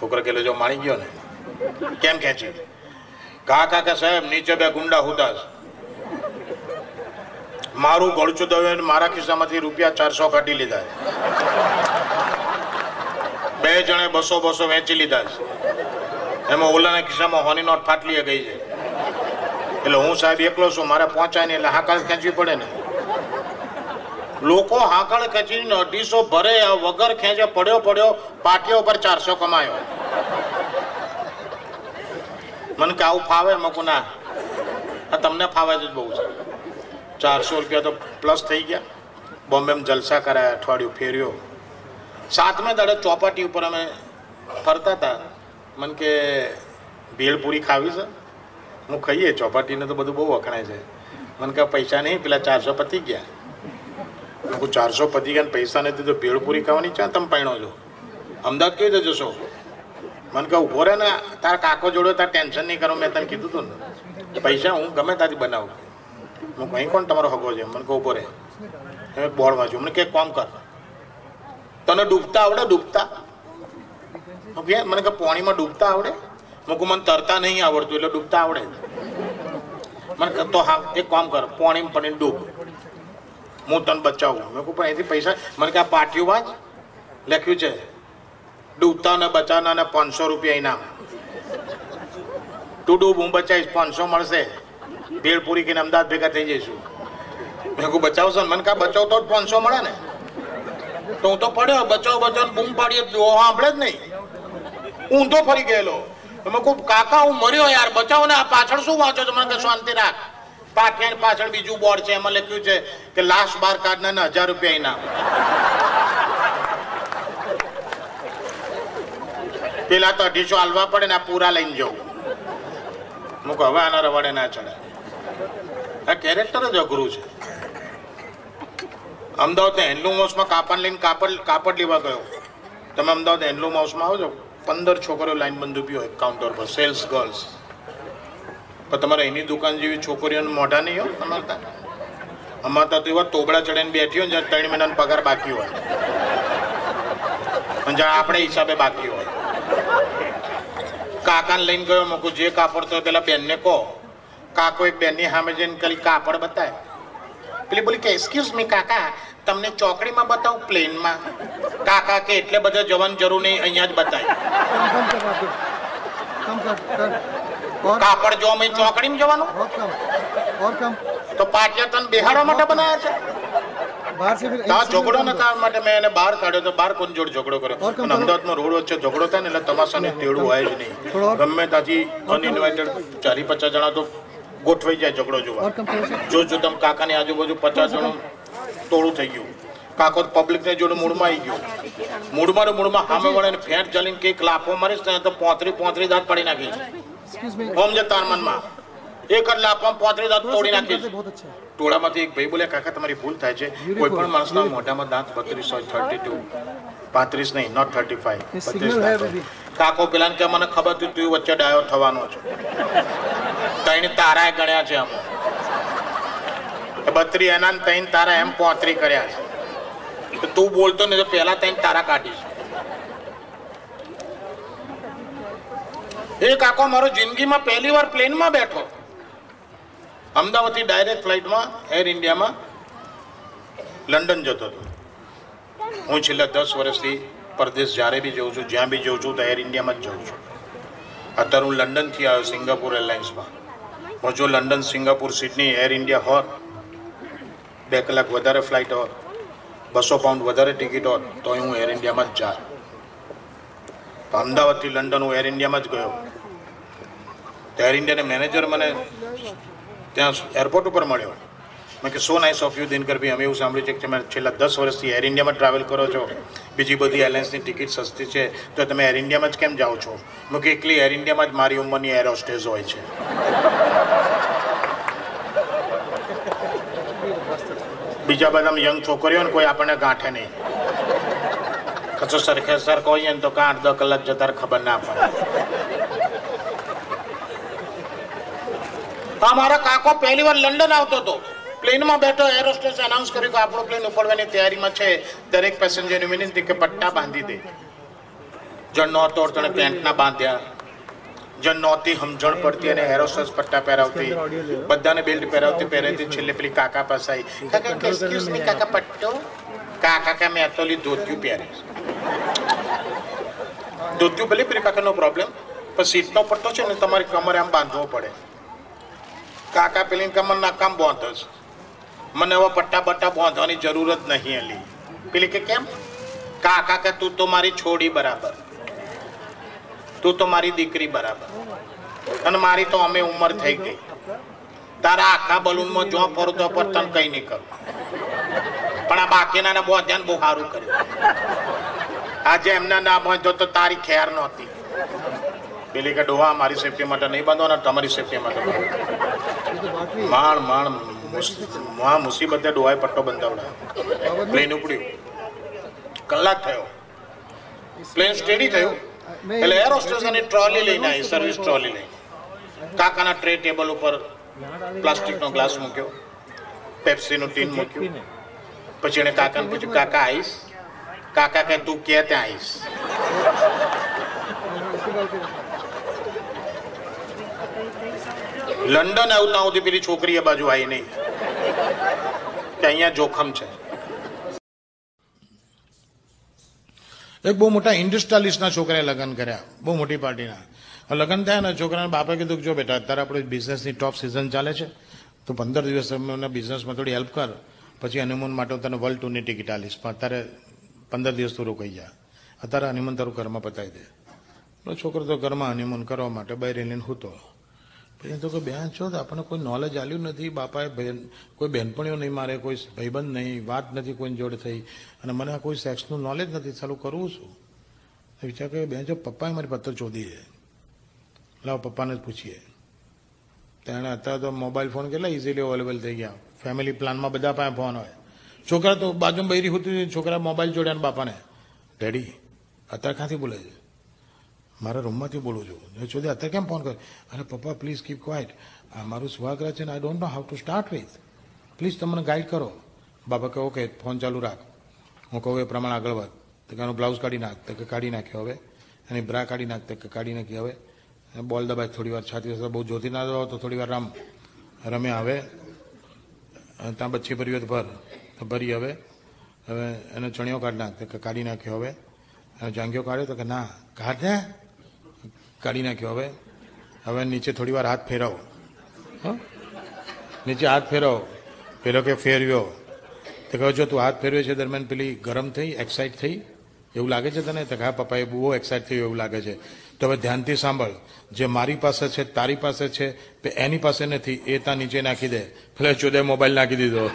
છોકરો કે જો, માણી ગયો ને. કેમ ખેંચી? કાકા કે, સાહેબ, નીચે બે ગુંડા હુદાસ. મારું ગળચું દવે મારા ખિસ્સામાંથી રૂપિયા ચારસો કાઢી લીધા. બે જણે બસો બસો વેચી લીધા છે. એમાં ઓલાના ખિસ્સામાં હોની નોટ ફાટલી ગઈ છે. એટલે હું સાહેબ એકલો છું, મારે પહોંચાય નહીં, એટલે હાકળ ખેંચવી પડે ને. લોકો હાકળ ખેંચીને અઢીસો ભરે વગર ખેંચે, પડ્યો પડ્યો, પાટિયા ઉપર ચારસો કમાયો. મને કે આવું ફાવે? મકુ ના, આ તમને ફાવે જ બહુ છે. ચારસો રૂપિયા તો પ્લસ થઈ ગયા. બોમ્બેમાં જલસા કરાયા, અઠવાડિયું ફેર્યો. સાતમે દાડે ચોપાટી ઉપર અમે ફરતા હતા. મને કે ભેળપૂરી ખાવી છે. હું ખાઈએ, ચોપાટીને તો બધું બહુ વખણાય છે. મને કે, પૈસા નહીં, પેલા ચારસો પતી ગયા. હું ચારસો પતી ગયા પૈસા નથી તો ભેળપૂરી ખાવાની ચા તમે પૈણો છો? અમદાવાદ કેવી રીતે જશો મને કહે ઊભો રહે ને, તારા કાકો જોડે તાર ટેન્શન નહીં કરો. મેં તને કીધું હતું ને, પૈસા હું ગમે ત્યાંથી બનાવું. હું કંઈ કોણ તમારો હગો છે? મને કહું, ઊભો રહે. તમે બોર્ડ મને કે કોમ કર. તને ડૂબતા આવડે? ડૂબતા. ઓકે મને કે પાણીમાં ડૂબતા આવડે? મૂકું મને તરતા નહીં આવડતું એટલે ડૂબતા આવડે. મને કહે, તો હા, એક કામ કર, પાણીમાં પડીને ડૂબ. હું તને બચાવું. મેં કહું, પણ એથી પૈસા મને કે આ પાટિયું વાંચ. લખ્યું છે, ડૂબતા ને બચાવના ને પાંચસો રૂપિયા ઇનામ. તું ડૂબ, હું બચાવીશ, પાંચસો મળશે. ભેળ પૂરી કરીને અમદાવાદ ભેગા થઈ જઈશું. મેં કહું બચાવશો ને? મને કા બચાવતો જ પાંચસો મળે ને. તો હું તો પડ્યો, બચાવ બચાવ. બૂમ પાડીએ સાંભળે જ નહીં. ઊંધો ફરી ગયેલો. તમે કહું કાકા, હું મર્યો યાર, બચાવો ને, આ પાછળ શું વાંચો છો? મને શાંતિ રાખ. પાટિયા પાછળ બીજું બોર્ડ છે, એમાં લખ્યું છે કે લાસ્ટ બાર કાર્ડના ને હજાર રૂપિયા ઇનામ. પેલા તો અઢીસો હાલવા પડે ને આ પૂરા લઈને જવું. મૂકો હવે આના રવાડે ના ચડે આ કેરેક્ટર જ અઘરું છે. અમદાવાદ હેન્ડલૂમ હાઉસમાં કાપડ લઈને કાપડ કાપડ લેવા ગયો. તમે અમદાવાદ હેન્ડલૂમ હાઉસમાં છો, પંદર છોકરીઓ લાઈન બંધ ઊભી હોય કાઉન્ટર પર સેલ્સ ગર્લ્સ પણ તમારે એની દુકાન જેવી છોકરીઓને મોઢા નહીં હોય અમારે ત્યાં અમારે ત્યાં તો એવા તોબડા ચડીને બેઠી હોય જ્યાં ત્રણ મહિનાનો પગાર બાકી હોય. અને જ્યાં આપણે હિસાબે બાકી હોય. કાકાને લઈને ગયો મૂકું જે કાપડ તો પેલા બેનને કહો. કાકો એક બેનની સામે જઈને ખાલી કાપડ બતાવે. પેલી બોલી કે એક્સક્યુઝ મી કાકા તમને ચોકડીમાં બતાવું પ્લેનમાં? કાકા કે એટલે બધા જવાની જરૂર નહીં અહીંયા જ બતાવી કાપડ જો અમે ચોકડીમાં જવાનું? તો પાટિયા તને બેહાડવા માટે બનાવ્યા છે? ઝઘડો નતા માટે મેં એને બહાર કાઢ્યો તો બહાર કોણ જોડ ઝઘડો કર્યો? અને અમદાવાદમાં રોડ વચ્ચે ઝઘડો થાય ને એટલે તમાશાને તેડું હોય જ નહીં. ગમે ત્યાંથી અનઇન્વાઇટેડ ચારી પચાસ જણા તો ગોઠવાઈ જાય ઝઘડો જોવા. જો જો તમે કાકાની આજુબાજુ પચાસ જણ તોડું થઈ ગયું. કાકો પબ્લિકને જોડે મૂળમાં આવી ગયું. મૂળમાં ને મૂળમાં સામે વળે ફેટ જલીને કંઈક લાફો મારીશ ને તો પોતરી પોતરી દાંત પડી નાખી ઓમ જે તારમનમાં એક જ લાફામાં પોતરી દાંત તોડી નાખી ટોળામાંથી એક ભાઈ બોલે કાકા તમારી ભૂલ થાય છે. કોઈ પણ માણસના મોઢામાં દાંત બત્રીસો થર્ટી ટુ પાંત્રીસ નહીં નોટ થર્ટી ફાઈવ. કાકો પેલા કે મને ખબર હતી તું વચ્ચે ડાયો થવાનો છો. તૈણ તારા ગણ્યા છે અમે બત્રી એના તૈણ તારા એમ પોત્રી કર્યા છે. તો તું બોલતો ને તો પેલા ત્રણ તારા કાઢીશ. એ કાકો મારો જિંદગીમાં પહેલી વાર પ્લેનમાં બેઠો. અમદાવાદથી ડાયરેક્ટ ફ્લાઇટમાં એર ઇન્ડિયામાં લંડન જતો હતો. હું છેલ્લા દસ વર્ષથી પરદેશ જ્યારે બી જઉં છું, જ્યાં બી જઉં છું, તો એર ઇન્ડિયામાં જ જઉં છું. અત્યારે હું લંડનથી આવ્યો સિંગાપુર એરલાઇન્સમાં હું જો London Singapore Sydney Air India હોત, બે કલાક વધારે ફ્લાઇટ હોત, બસો પાઉન્ડ વધારે ટિકિટ હોત તો હું એર ઇન્ડિયામાં જ જાત. અમદાવાદથી લંડન હું એર ઇન્ડિયામાં જ ગયો. તો એર ઇન્ડિયાના મેનેજર મને ત્યાં એરપોર્ટ ઉપર મળ્યો. મેં કે so nice of you Dinkarbhai અમે એવું સાંભળ્યું છે કે તમે છેલ્લા દસ વર્ષથી એર ઇન્ડિયામાં ટ્રાવેલ કરો છો. બીજી બધી એરલાઇન્સની ટિકિટ સસ્તી છે. તો તમે એર ઇન્ડિયામાં જ કેમ જાઓ છો? મેં કે એકલી એર ઇન્ડિયામાં જ મારી ઉંમરની એર હોસ્ટેસ હોય છે. બીજા બધા યંગ છોકરીઓ ને કોઈ આપણને ગાંઠે નહીં. કશો સરખે સરખો હોઈએ ને તો કાં આઠ દસ કલાક જતા ખબર ના પડે. મારા કાકો પહેલી વાર લંડન આવતો હતો. પ્લેનમાં બેઠો એરોસ્ટેસ એનાઉન્સ કર્યું કે આપણો પ્લેન ઉપડવાની તૈયારીમાં છે. દરેક પેસેન્જરને વિનંતી કે પટ્ટા બાંધી દે. જણ નહોતો તને પેન્ટના બાંધ્યા. જણ નહોતી સમજણ પડતી અને એરોસ્ટેસ પટ્ટા પહેરાવતી. બધાને બેલ્ટ પહેરાવતી. પહેરેતી છેલ્લે પેલી કાકા પાસે આવી કાકા એક્સક્યુઝ મી કાકા, પટ્ટો? કાકા, કે મેં તો ધોતિયું પહેરે. ધોતિયું ભલે પેલી કાકા નો પ્રોબ્લેમ પણ સીટનો પટ્ટો છે ને તમારી કમરે આમ બાંધવો પડે. કાકા પેલી કમર ના કામ બાંધસ મને હવે પટ્ટા બટ્ટા બાંધવાની જરૂર જ નહીં અલી પેલી કે કેમ? કાકા કે તું તો મારી છોડી બરાબર. તું તો મારી દીકરી બરાબર. અને મારી તો અમે ઉંમર થઈ ગઈ. તારા આખા બલૂનમાં જો ફરું તો પર તને કઈ નહીં કરું. પણ આ બાકીના બહુ ધ્યાન બહુ સારું કર્યું. આજે એમના ના બાંધો તો તારી ખેર નહોતી. પેલી કે ડોહા, મારી સેફટી માટે નહીં બાંધો ને તમારી સેફટી માટે માણ માણ મહા મુસીબતે ડોહાએ પટ્ટો બંધાવડાયો. પ્લેન ઉપડ્યું. કલાક થયો. પ્લેન સ્ટેડી થયું. એટલે એર હોસ્ટેસની ટ્રોલી લઈને આવી સર્વિસ ટ્રોલી લઈને. કાકાના ટ્રે ટેબલ ઉપર પ્લાસ્ટિકનો ગ્લાસ મૂક્યો. પેપ્સીનું ટીન મૂક્યું. પછી એને કાકાને પૂછ્યું કાકા આવીશ? કાકા કે તું કે ત્યાં આવીશ? લંડન આવું હું સુધી પેલી છોકરી એ બાજુ આવી નહીં. કે અહીંયા જોખમ છે. એક બહુ મોટા ઇન્ડસ્ટ્રીલિસ્ટના છોકરાએ લગ્ન કર્યા, બહુ મોટી પાર્ટીના. લગ્ન થયા ને છોકરાને બાપે કીધું કે જો બેટા, અત્યારે આપણે બિઝનેસની ટોપ સિઝન ચાલે છે, તો પંદર દિવસ મને બિઝનેસમાં થોડી હેલ્પ કર, પછી હનીમૂન માટે હું તને વર્લ્ડ ટુરની ટિકિટ આપીશ. પણ અત્યારે પંદર દિવસ તું રોકાઈ જા. અત્યારે હનીમૂન તારું ઘરમાં પતાવી દે. છોકરો તો ઘરમાં હનીમૂન કરવા માટે બહાર લઈને હૂતો પછી તો કે બેન છો આપણને કોઈ નોલેજ આલ્યું નથી, બાપાએ બહેન કોઈ બહેનપણીઓ નહીં મારે, કોઈ ભાઈબંધ નહીં, વાત નથી કોઈની જોડે થઈ, અને મને આ કોઈ સેક્સનું નોલેજ નથી, ચાલું કરવું શું? વિચાર કર્યો, બેન, જો પપ્પાએ મારી પત્તર ચોધી છે, લાવ પપ્પાને જ પૂછીએ. તેણે અત્યારે તો મોબાઈલ ફોન કેટલા ઇઝીલી અવેલેબલ થઈ ગયા. ફેમિલી પ્લાનમાં બધા પાસે ફોન હોય. છોકરા તો બાજુમાં બૈરી હોતી છોકરા મોબાઈલ જોડ્યા બાપાને. ડેડી અત્યારે ક્યાંથી બોલે છે? મારા રૂમમાંથી બોલું છું. એ ચોધી અત્યારે કેમ ફોન કર્યો અરે પપ્પા પ્લીઝ કીપ ક્વાઇટ આ મારું સ્વાગત છે ને I don't know how to start with please તમને ગાઈડ કરો. બાબા કહે ઓકે ફોન ચાલુ રાખ. હું કહું, એ પ્રમાણે આગળ વધ. તો કે, આનો બ્લાઉઝ કાઢી નાખ. તો કે, કાઢી નાખ્યો હવે. એની બ્રા કાઢી નાખ, તો કે, કાઢી નાખી હવે. બોલ દબાય, થોડી વાર છાતી બહુ જોતી ના દો તો થોડી વાર રમ રમે આવે. ત્યાં બચ્ચી તો ભર. ભરી હવે. હવે એનો ચણિયો કાઢી નાખ, તો કે, કાઢી નાખ્યો હવે. જાંગીઓ કાઢ્યો તો કે, ના, કાઢ ને કાઢી નાખ્યો. હવે હવે નીચે થોડી વાર હાથ ફેરવો. હં? નીચે હાથ ફેરવો. પેલો કે ફેરવ્યો. તો કહો, જો તું હાથ ફેરવ્યો છે દરમિયાન પેલી ગરમ થઈ એક્સાઇટ થઈ, એવું લાગે છે તને? તો હા પપ્પા એ બહુ એક્સાઇટ થયું એવું લાગે છે. તો હવે ધ્યાનથી સાંભળ. જે મારી પાસે છે, તારી પાસે છે, તે એની પાસે નથી, એ ત્યાં નીચે નાખી દે. પેલા ચોદે મોબાઈલ નાખી દીધો.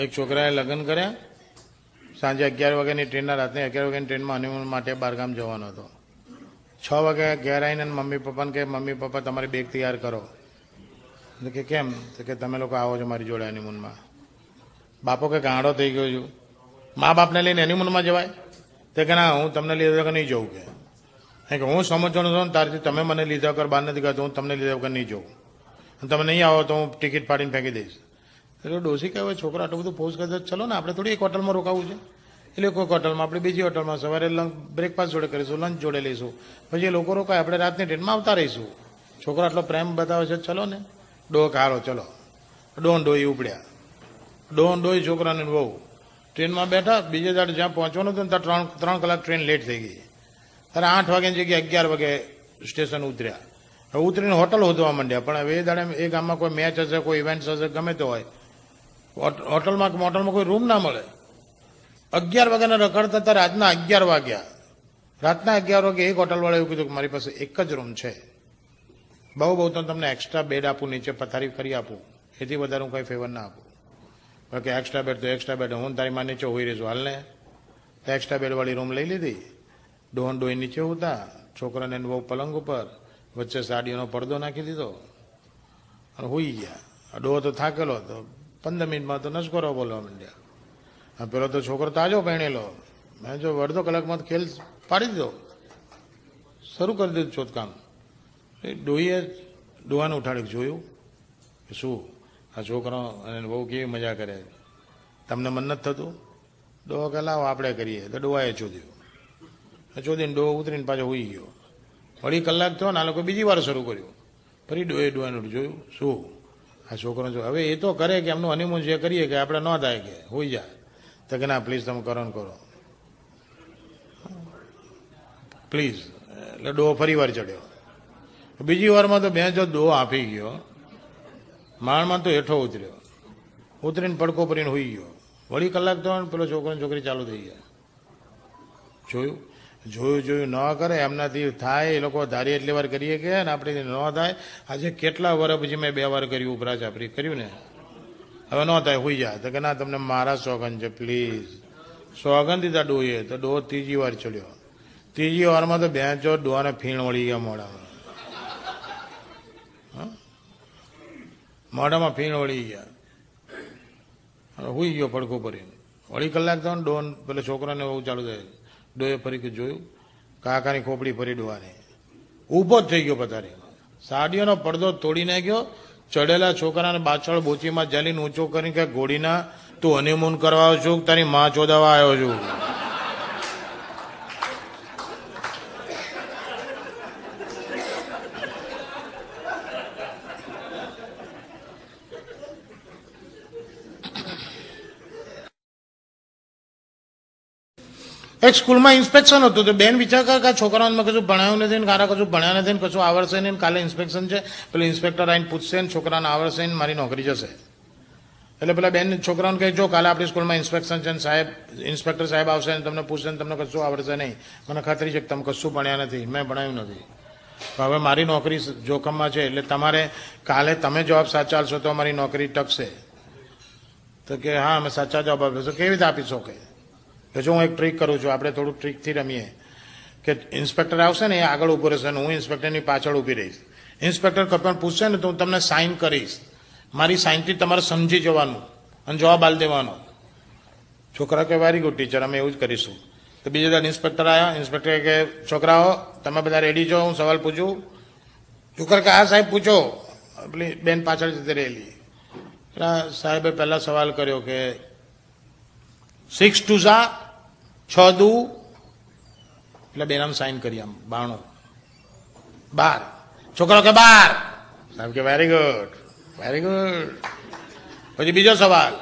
એક છોકરાએ લગ્ન કર્યા. સાંજે અગિયાર વાગ્યાની ટ્રેનના રાતની અગિયાર વાગ્યાની ટ્રેનમાં હનીમૂન માટે બહારગામ જવાનો હતો. છ વાગે ઘેર આવીને મમ્મી પપ્પાને કે, મમ્મી પપ્પા, તમારી બેગ તૈયાર કરો. કે, કેમ? તો કે, તમે લોકો આવો છો મારી જોડે હનીમૂનમાં બાપો કે, ગાંડો થઈ ગયો છું. મા બાપને લઈને હનીમૂનમાં જવાય? તે કે, ના, હું તમને લીધા વગર નહીં જઉં કે. કે હું સમજવાનો છું તારથી તમે મને લીધા વગર બહાર નથી ગયા હું તમને લીધા વગર નહીં અને તમે નહીં આવો તો હું ટિકિટ પાડીને ફેંકી દઈશ. એટલે ડોસી કહેવાય છોકરા આટલું બધું પોઝ કરતા ચલો ને, આપણે થોડી એક હોટલમાં રોકાવું છે. એટલે કોઈક હોટલમાં, આપણે બીજી હોટલમાં સવારે લંચ, બ્રેકફાસ્ટ જોડે કરીશું, લંચ જોડે લઈશું. પછી લોકો રોકાય, આપણે રાતની ટ્રેનમાં આવતા રહીશું. છોકરો આટલો પ્રેમ બતાવે છે, ચલો ને, ડો કારો ચલો. ડોન ડોઈ ઉપડ્યા. ડોન ડોઈ છોકરાને બહુ ટ્રેનમાં બેઠા, બીજે દાડે જ્યાં પહોંચવાનું હતું ત્યાં ત્રણ ત્રણ કલાક ટ્રેન લેટ થઈ ગઈ. ત્યારે આઠ વાગ્યાની જગ્યાએ અગિયાર વાગે સ્ટેશન ઉતર્યા. ઉતરીને હોટલ હોધવા માંડ્યા. પણ હવે એ દાડે એ ગામમાં કોઈ મેચ હશે, કોઈ ઇવેન્ટ હશે, ગમે તે હોય. હોટલમાં, મોટલમાં કોઈ રૂમ ના મળે. અગિયાર વાગ્યાના રખડતા હતા રાતના અગિયાર વાગ્યા. રાતના અગિયાર વાગે એક હોટલવાળા એવું કીધું કે મારી પાસે એક જ રૂમ છે. બહુ બહુ તો તમને એક્સ્ટ્રા બેડ આપું, નીચે પથારી કરી આપું. એથી વધારે હું કંઈ ફેવર ના આપું. બાકી એક્સ્ટ્રા બેડ તો એક્સ્ટ્રા બેડ હું તારી માં નીચે હોઈ રહીશું. હાલને એક્સ્ટ્રા બેડવાળી રૂમ લઈ લીધી. ડોહન ડોહી નીચે ઉતા છોકરાને બહુ પલંગ ઉપર. વચ્ચે સાડીઓનો પડદો નાખી દીધો. અને હોઈ ગયા. ડોહો તો થાકેલો હતો. પંદર મિનિટમાં તો નસકોરો બોલવા માંડ્યા. પેલો તો છોકરો તાજો પહેણેલો. મેં જો અડધો કલાકમાં ખેલ પાડી દીધો. શરૂ કરી દીધું ચોથકામ એ ડોહીએ ડોહાને ઉઠાડી જોયું. કે શું? આ છોકરો અને બહુ કેવી મજા કરે. તમને મન નથી થતું? ડોહો કે લાવો, આપણે કરીએ. તો ડોહાએ ચોદ્યું ચોદીને ડોહો ઉતરીને પાછો હોઈ ગયો. વળી કલાક થયો ને આ લોકો બીજી વાર શરૂ કર્યું. ફરી ડોહે ડોહાનું જોયું. શું? આ છોકરો જો, હવે એ તો કરે કે એમનું હનીમૂન જે કરીએ કે આપણે ન થાય કે, હોઈ જાય. તો કે ના પ્લીઝ તમે કરો કરો. પ્લીઝ એટલે ડોહો ફરી વાર ચડ્યો. બીજી વારમાં તો બે જો ડોહો આપી ગયો માણમાં તો હેઠો ઉતર્યો. ઉતરીને પડકો ભરીને હોઈ ગયો. વળી કલાક તો પેલો છોકરો છોકરી ચાલુ થઈ ગયા. જોયું? જોયું જોયું ન કરે, એમનાથી થાય, એ લોકો ધારી એટલી વાર કરીએ કે આપણે ન થાય. આજે કેટલા વર્ષ પછી મેં બે વાર કર્યું ઉપરા ચાપરી કર્યું ને? હવે ન થાય, હોઈ જાય. તો કે ના, તમને મારા સોગંદ છે પ્લીઝ સોગંદ દીધા ડોહીએ, તો ડો ત્રીજી વાર ચડ્યો. ત્રીજી વારમાં તો બે ડોને ફીણ વળી ગયા મોઢામાં? મોઢામાં ફીણ વળી ગયા. હુઈ ગયો પડકો ભરીને. વળી કલાક થયો ડોન પેલા છોકરાને એવું ચાલુ થાય. ડોએ ફરી કે જોયું, કાકાની ખોપડી ફરી ડોહાને. ઊભો જ થઈ ગયો પથારી સાડીઓનો પડદો તોડી નાખ્યો, ચડેલા છોકરાને પાછળ બોચીમાં જલીને ઊંચો કરીને કે ઘોડીના તું હનીમૂન કરવા આવ્યો છું તારી માં ચોદાવા આવ્યો છું? એક સ્કૂલમાં ઇન્સ્પેક્શન હતું તો બેન વિચાર કર કે છોકરાઓને કશું ભણાયું નથી ને કારા કશું ભણ્યા નથી ને કશું આવડશે નહીં કાલે ઇન્સ્પેક્શન છે. પેલો ઇન્સ્પેક્ટર આવીને પૂછશે ને છોકરાને આવડશે ને મારી નોકરી જશે. એટલે પેલા બેન છોકરાઓને કહે, જો કાલે આપણી સ્કૂલમાં ઇન્સ્પેક્શન છે ને સાહેબ, ઇન્સ્પેક્ટર સાહેબ આવશે ને તમને પૂછશે ને તમને કશું આવડશે નહીં. મને ખાતરી છે કે તમે કશું ભણ્યા નથી. મેં ભણાવ્યું નથી. હવે મારી નોકરી જોખમમાં છે. એટલે તમારે કાલે તમે જવાબ સાચા આલશો તો અમારી નોકરી ટકશે. તો કે, હા, અમે સાચા જવાબ આપીશું. કેવી રીતે આપી શકે? કે જો હું એક ટ્રીક કરું છું, આપણે થોડું ટ્રીકથી રમીએ. કે ઇન્સ્પેક્ટર આવશે ને, એ આગળ ઊભો રહેશે ને હું ઇન્સ્પેક્ટરની પાછળ ઊભી રહીશ. ઇન્સ્પેક્ટર કોઈ પૂછશે ને, તો હું તમને સાઇન કરીશ. મારી સાઇનથી તમારે સમજી જવાનું અને જવાબ આલ દેવાનો. છોકરા કે વેરી ગુડ ટીચર અમે એવું જ કરીશું. તો બીજા દાડ ઇન્સ્પેક્ટર આવ્યા ઇન્સ્પેક્ટર કે, છોકરાઓ, તમે બધા રેડી છો? હું સવાલ પૂછું. છોકરા કે, હા, સાહેબ, પૂછો. પેલી બેન પાછળ જતી રહેલી. સાહેબે પહેલાં સવાલ કર્યો કે સિક્સ ટુ ઝા છ દુ. એટલે બેનામ સાઇન કરી આમ, બાણું. બાર. છોકરો કે બાર. સાહેબ કે વેરી ગુડ વેરી ગુડ પછી બીજો સવાલ.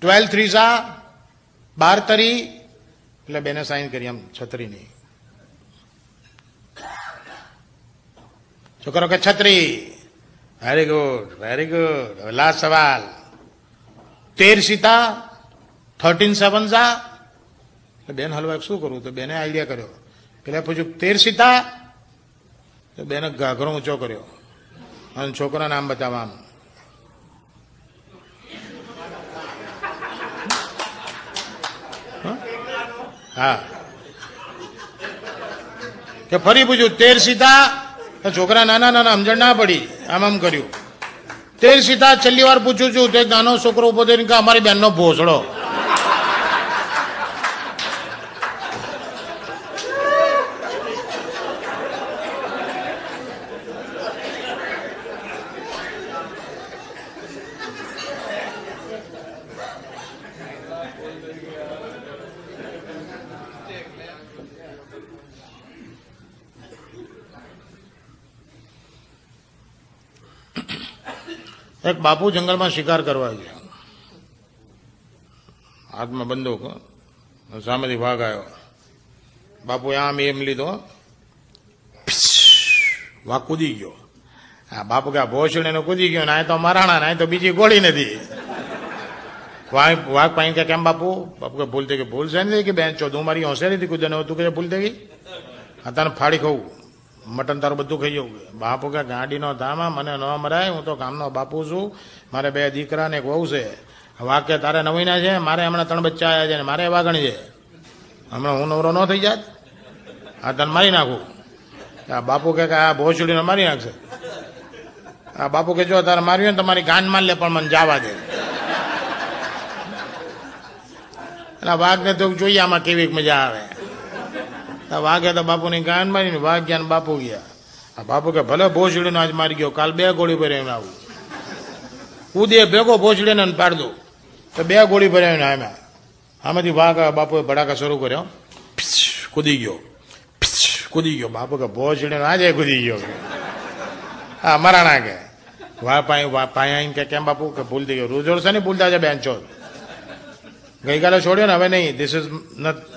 ટ્વેલ્વ થ્રી ઝા બાર તરી. એટલે બેને સાઇન કરી આમ છત્રીની. છોકરો કે છત્રી. Very good very good last સવાલ. તેર સીતા થર્ટીન સેવન ઝા બેન હલવા શું કરવું તો બેને આઈડિયા કર્યો. પેલા પૂછ્યું, તેર સીતા તો બેને ઘાઘરો ઊંચો કર્યો. અને છોકરાને નામ બતાવવા આમ હા. કે ફરી પૂછ્યું, તેર સીતા છોકરા નાના નાના સમજણ ના પડી. આમ આમ કર્યું. તેર સીતા છેલ્લી વાર પૂછું છું. તે નાનો છોકરો ઊભો થઈને કે અમારી બેનનો ભોસડો. એક બાપુ જંગલમાં શિકાર કરવા ગયા. હાથમાં બંદૂક, સામેથી વાઘ આવ્યો. બાપુએ આમ એમ લીધો વાઘ કૂદી ગયો. હા બાપુ કે આ ભોસડીને કૂદી ગયો, ને આ તો મરાણા, ને આ તો બીજી ગોળી નથી. વાઘ વાઘ પાઈ કે કેમ બાપુ? બાપુ કે ભૂલ થઈ ગઈ ભૂલ છે ને કે બેન ચો તું મારી હોશિયારીથી કૂદ્યો ને તું કે ભૂલ થઈ ગઈ આ તને ફાડી ખાવું મટન તારું બધું ખાઈ જવું બાપુ કે ગાડીનો ધામા, મને ન મરાય, હું તો ગામનો બાપુ છું. મારે બે દીકરા ને એક વહુ છે. વાક્ય તારે નવીના છે, મારે હમણાં ત્રણ બચ્ચા આવ્યા છે ને મારે વાગણી છે. હમણાં હું નવરો ન થઈ જાત? આ તને મારી નાખું. આ બાપુ કે આ ભોસડીને મારી નાખશે. આ બાપુ કે જો તારે માર્યું ને તમારી ગાન માર લે, પણ મને જવા દે. એટલે વાઘને તો જોઈએ આમાં કેવી મજા આવે. વાઘે તો બાપુની ગાંડ મારીને ગયા બાપુ ગયા. આ બાપુ કે, ભલે ભોસડીનો આજ મારી ગયો, કાલ બે ગોળી ભરાવીને આવું. ઉદે ભેગો ભોસડીને ને પાડ દો તો બે ગોળી ભરાવીને આમ્યા આમાંથી વાઘ બાપુએ ભડાકા શરૂ કર્યો. કૂદી ગયો. કૂદી ગયો. બાપુ કે ભોસડીનો આજે કૂદી ગયો. હા, મરાણા કે. વાહ પાય વા પાય આઈને કે, કેમ બાપુ? કે ભૂલ થઈ ગયો. રોજોર છે ને ભૂલતા છે બેન છો? ગઈકાલે છોડ્યો ને, હવે નહીં. ધીસ ઇઝ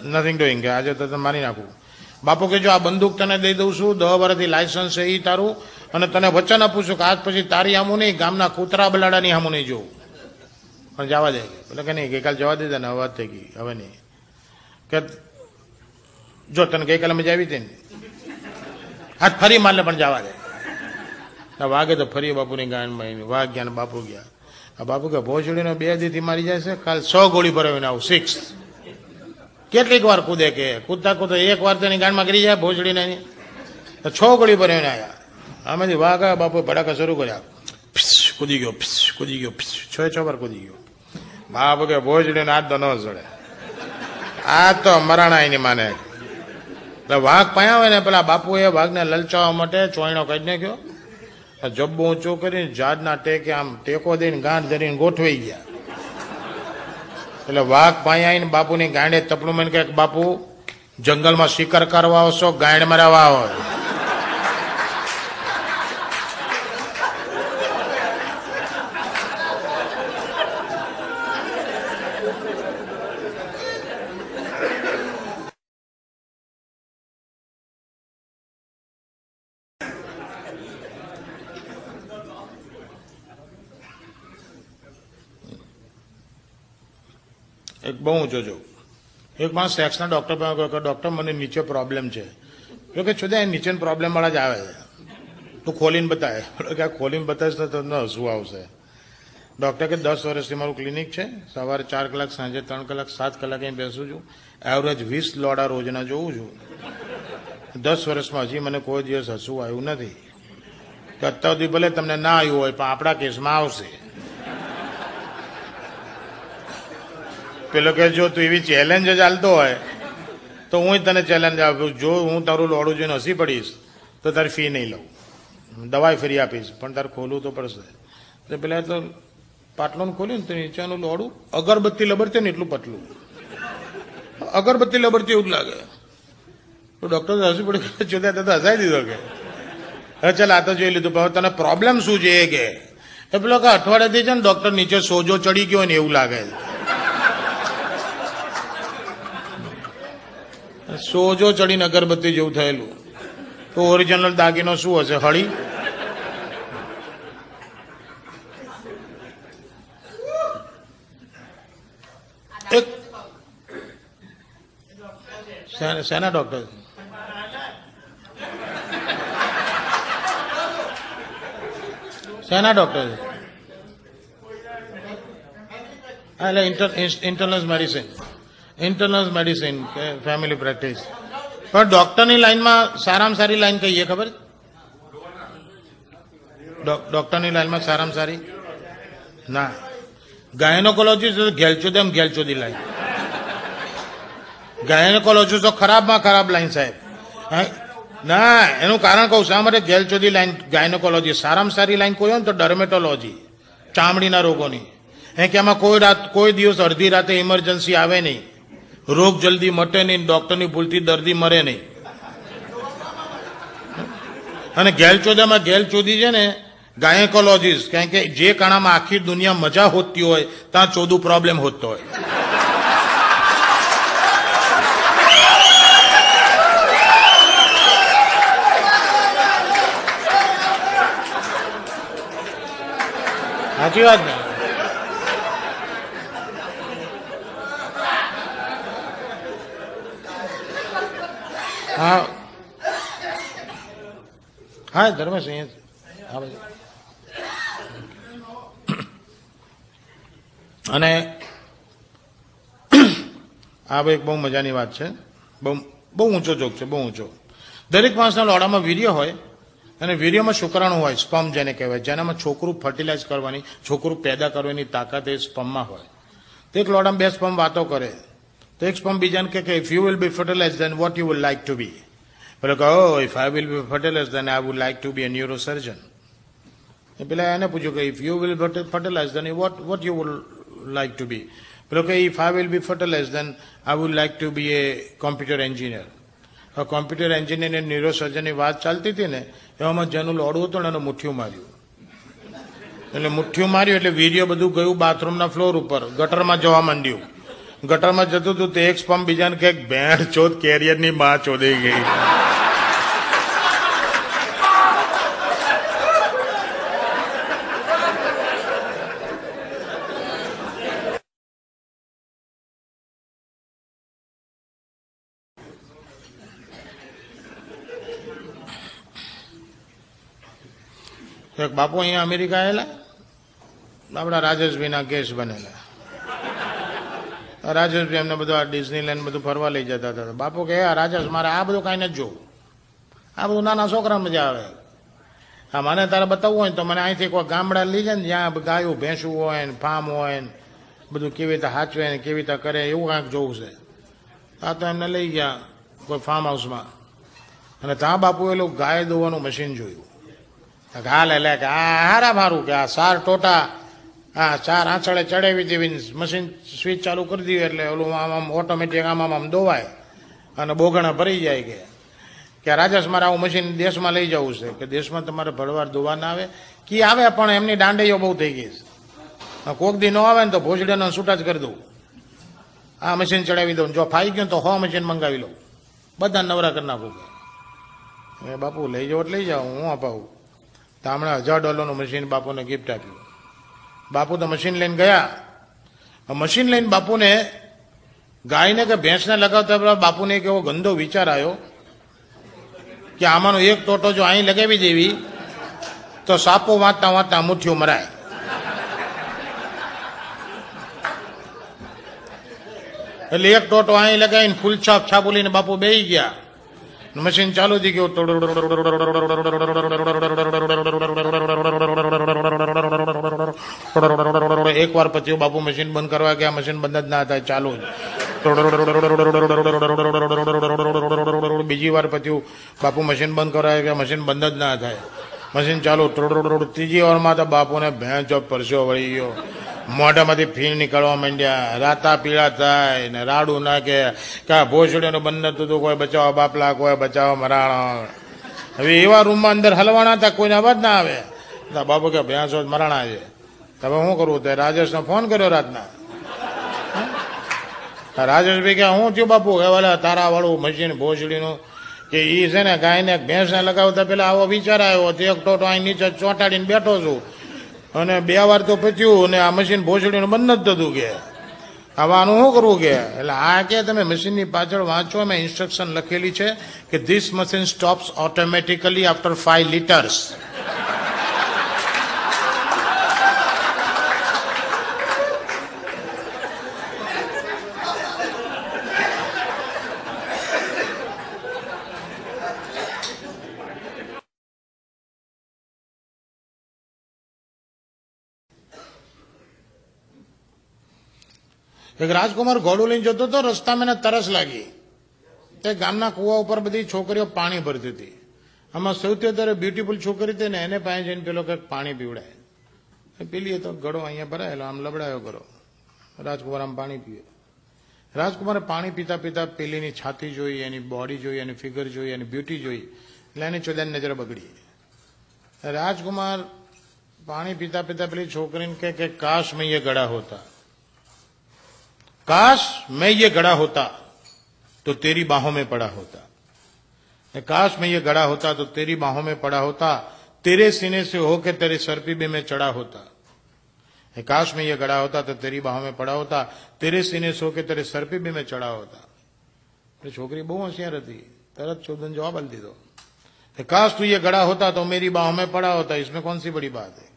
નથિંગ ડુઈંગ કે આજે તો મારી નાખું. બાપુ કે જો આ બંદૂક તને દઈ દઉં છું, દહ વર્ષથી લાયસન્સ છે એ તારું, અને તને વચન આપું છું કે આજ પછી તારી આમું નહીં, ગામના કૂતરા બલાડાની આમું નહીં જોવું પણ જવા દે એટલે કે નહીં, ગઈકાલે જવા દીધા ને, હવે થઈ ગઈ, હવે નહીં. કે જો તને ગઈકાલે મજા આવી હતી ને હાથ ફરી મારલે પણ જવા દે. વાગે તો ફરી બાપુની ગાયનમાં વાઘ ગયા ને બાપુ ગયા. આ બાપુ કે ભોસડીનો બે દીથી મારી જાય છે, કાલ સો ગોળી ભરાવીને આવું સિક્સ કેટલીક વાર કૂદે કે, કૂદતા કૂદતા એક વાર તેની ગાંડમાં કરી જાય ભોસડીને નહીં તો છ ગોળી ભરાવીને આવ્યા આમાંથી વાઘ આવ્યા બાપુએ ભડાકા શરૂ કર્યા. કૂદી ગયો કૂદી ગયો છ છ વાર કૂદી ગયો. બાપ કે ભોસડીને આ તો ન ચડે આ તો મરાણા એની માને. એટલે વાઘ પાયા હોય ને, પેલા બાપુએ વાઘને લલચાવવા માટે ચોયણો કાઢી નાખ્યો. જબ્બો ઊંચો કરીને ઝાડના ટેકે આમ ટેકો દઈને ગાંઠ ધરીને ગોઠવાઈ ગયા. એટલે વાઘ ભાઈ આવીને બાપુની ગાંડે તપલું મને કહે બાપુ, જંગલમાં શિકાર કરવા આવશો, ગાંડ મરાવા હોય બહુ ઊંચો જોઉં એક માણસ સેક્સના ડોક્ટર પાસે ગયો કે ડોક્ટર મને નીચે પ્રોબ્લેમ છે. તો કે છોદા એ નીચેનો પ્રોબ્લેમવાળા જ આવે છે. તું ખોલીને બતાવે. કે, આ ખોલીને બતાવીશ તો તમને હસવું આવશે. ડૉક્ટર કે, દસ વર્ષથી મારું ક્લિનિક છે. સવારે ચાર કલાક, સાંજે ત્રણ કલાક, સાત કલાક અહીં બેસું છું. એવરેજ વીસ લોડા રોજના જોઉં છું. દસ વર્ષમાં હજી મને કોઈ દિવસ હસવું આવ્યું નથી. કે અત્યાર સુધી ભલે તમને ના આવ્યું હોય, પણ આપણા કેસમાં આવશે. પેલો કે જો તું એવી ચેલેન્જ જ ચાલતો હોય, તો હું તને ચેલેન્જ આપું. જો હું તારું લોડું જોઈને હસી પડીશ, તો તારી ફી નહીં લઉં. દવાઈ ફરી આપીશ, પણ તારે ખોલવું તો પડશે. તો પેલા તો પાટલું ખોલ્યું ને તો નીચેનું લોડું અગરબત્તી લબડતી ને એટલું પતલું. અગરબત્તી લબડતી એવું જ લાગે. તો ડોક્ટર હસી પડી જોતા તો હસાઈ દીધો કે. હવે ચાલ, આ તો જોઈ લીધું. પણ તને પ્રોબ્લેમ શું છે એ કે? પેલો કે અઠવાડિયાથી છે ને ડોક્ટર નીચે સોજો ચડી ગયો ને એવું લાગે છે. સોજો ચડીને અગરબત્તી જેવું થયેલું. તો ઓરિજિનલ દાગીનો શું હશે, હળી? એક શેના ડોક્ટર શેના ડોક્ટર એટલે inter internal medicine internal medicine કે ફેમિલી પ્રેક્ટિસ પણ ડોક્ટરની લાઈનમાં સારામાં સારી લાઈન કહીએ ખબર? ડોક- ડોક્ટરની લાઈનમાં સારામાં સારી? ના. ગાયનોકોલોજી તો ઘેલચોદેમ ઘેલચોદી લાઈન ગાયનોકોલોજી તો ખરાબમાં ખરાબ લાઈન સાહેબ? ના, એનું કારણ કહું શા માટે ઘેલચોદી લાઈન ગાયનોકોલોજી સારામાં સારી લાઈન કોઈ હોય ને તો ડર્મેટોલોજી ચામડીના રોગોની. એ કે એમાં કોઈ રાત, કોઈ દિવસ અડધી રાતે ઇમરજન્સી આવે નહીં. રોગ જલ્દી મટે નહીં ડોક્ટરની ભૂલથી દર્દી મરે નહીં. અને ગેલચોદામાં ગેલચોદી છે ને ગાયકોલોજીસ્ટ કારણ કે જે કાણામાં આખી દુનિયા મજા હોતી હોય, ત્યાં ચોદું પ્રોબ્લેમ હોતો હોય. સાચી વાત ને? હા. હા ધર્મેશ અહીંયા અને આ ભાઈ એક બહુ મજાની વાત છે. બહુ બહુ ઊંચો જોગ છે, બહુ ઊંચો. દરેક માણસના લોડામાં વીર્ય હોય અને વીર્યમાં શુક્રાણુ હોય, સ્પમ જેને કહેવાય, જેનામાં છોકરું ફર્ટિલાઇઝ કરવાની, છોકરું પેદા કરવાની તાકાત એ સ્પમમાં હોય. તો એક લોડામાં બે સ્પમ વાતો કરે. તો એક સ્પમ બીજાને કહે કે if you will be fertilize then what you will like to be પેલો કહો if I will be fertilize then I would like to be a neurosurgeon પેલા એને પૂછ્યું કે if you will fertilize then what what you would like to be પેલો કે if I will be fertilize then I would like to be a computer engineer computer engineer અને ન્યુરોસર્જનની વાત ચાલતી હતી ને, એવામાં જેનું લોડવું હતું ને, એનું મુઠ્ઠિયું માર્યું. એટલે મુઠ્ઠિયું માર્યું એટલે વીર્ય બધું ગયું બાથરૂમના ફ્લોર ઉપર, ગટરમાં જવા માંડ્યું. ગટરમાં જતું હતું તે એક સ્પમ બીજાને કે ભેણ ચોથ કેરિયરની માં ચોદી ગઈ. એક બાપુ અહીંયા અમેરિકા આવેલા આપણા રાજેશભાઈના કેસ બનેલા. રાજેશભાઈ એમને બધું આ ડિઝનીલેન્ડ બધું ફરવા લઈ જતા હતા. બાપુ કે આ રાજેશ મારે, આ બધું કાંઈ નથી જોવું. આ બધું નાના છોકરા મજા આવે. હા, મને તારે બતાવવું હોય તો મને અહીંથી કોઈ ગામડા લઈ જાય ને જ્યાં ગાયું ભેંસું હોય ને ફાર્મ હોય ને બધું કેવી રીતે હાચવે ને કેવી રીતે કરે, એવું કાંઈક જોવું છે. આ તો એમને લઈ ગયા કોઈ ફાર્મ હાઉસમાં અને ત્યાં બાપુ એલું ગાય દોવાનું મશીન જોયું. હાલે લે, કે આ હારા મારું, કે આ સાર ટોટા હા, ચાર આંચળે ચડાવી દેવી મશીન સ્વિચ ચાલુ કરી દીધી એટલે ઓલું આમ આમ ઓટોમેટિક આમ આમ દોવાય અને બોગણા ભરી જાય કે. કે રાજેશ મારે આવું મશીન દેશમાં લઈ જવું છે, કે દેશમાં તમારે ભરવાર દોવા ના આવે. કી આવે પણ એમની દાંડીઓ બહુ થઈ ગઈ છે. કોક દી ન આવે ને તો ભોજડીનો છૂટા જ કરી દઉં. આ મશીન ચડાવી દઉં જો ફાઈ ગયું તો હો મશીન મંગાવી લઉં. બધા નવરા કરી નાખું એ બાપુ, લઈ જાઓ લઈ જાઓ, હું અપાવું. તો હમણાં હજાર ડોલરનું મશીન બાપુને ગિફ્ટ આપ્યું. બાપુ તો મશીન લઈને ગયા. મશીન લઈને બાપુને ગાયને કે ભેંસને લગાવતા પેલા બાપુને એક એવો ગંદો વિચાર આવ્યો કે આમાંનો એક ટોટો જો અહીં લગાવી દેવી, તો સાપો વાંચતા વાંચતા મુઠ્ઠીઓ મરાય. એટલે એક ટોટો અહીં લગાવીને ફૂલ છાપ છાપુલીને બાપુ બેહી ગયા. મશીન ચાલુ થઈ ગયું. એક વાર પછી બાપુ મશીન બંધ કરવા ગયા મશીન બંધ જ ના થાય, ચાલુ જ. બીજી વાર પછી બાપુ મશીન બંધ કરવા ગયા મશીન બંધ જ ના થાય. મશીન ચાલુ. ત્રીજી વારમાં તો બાપુને ભેંચો પરસ્યો વળી ગયો. મોઢામાંથી ફીણ નીકળવા માંડ્યા. રાતા પીળા થાય ને રાડું નાખે. કા ભોસડીનું બંધ નતું કોઈ બચાવો, બાપલા કોઈ બચાવો, મરાણા. હવે એવા રૂમમાં અંદર હલવાના હતા, કોઈને અવાજ ના આવે. બાપુ કે ભેંસો મરાણા છે. તો હવે શું કરવું તે રાજેશને ફોન કર્યો રાતના. રાજેશ રાજેશભાઈ કે, હું થયું બાપુ? કે વાલા તારા વાળું મશીન ભોસડીનું કે એ છે ને ગાયને ભેંસને લગાવતા પેલા આવો વિચાર આવ્યો તો એક ટોટો અહીં નીચે ચોંટાડીને બેઠો છું. અને બે વાર તો પચ્યું અને આ મશીન ભોસડીનું બંધ જ થતું કે. હવે આનું શું કરવું કે? એટલે આ કે તમે મશીનની પાછળ વાંચો, મેં ઇન્સ્ટ્રક્શન લખેલી છે કે this machine stops automatically after five litres એક રાજકુમાર ઘોડું લઈને જતો હતો રસ્તામાં એને તરસ લાગી. તે ગામના કુવા ઉપર બધી છોકરીઓ પાણી ભરતી હતી. આમાં સૌથી વધારે બ્યુટીફુલ છોકરી હતી ને એને પાસે જઈને પેલો કંઈક પાણી પીવડાય. પેલી તો ગળો અહીંયા ભરાયેલો, આમ લબડાયો કરો રાજકુમાર આમ પાણી પીવે રાજકુમારે પાણી પીતા પીતા પેલીની છાતી જોઈ, એની બોડી જોઈ, એની ફિગર જોઈ, એની બ્યુટી જોઈ, એટલે એની ચોદાની નજર બગડી. રાજકુમાર પાણી પીતા પીતા પેલી છોકરીને કે કાશ મૈયે ગળા હોતા. काश मैं ये गड़ा होता तो तेरी बाहों में पड़ा होता। काश मैं ये गड़ा होता तो तेरी बाहों में पड़ा होता। तेरे सीने से होके तेरे सरपीबे में चढ़ा होता। काश में ये गड़ा होता तो तेरी बाहों में पड़ा होता। तेरे सीने से होके तेरे सर पे भी मैं चढ़ा होता। तो छोकरी बहु होशियार थी तरत चौदन जवाब दे। दो काश तू ये गड़ा होता तो मेरी बाहों में पड़ा होता। इसमें कौन सी बड़ी बात है?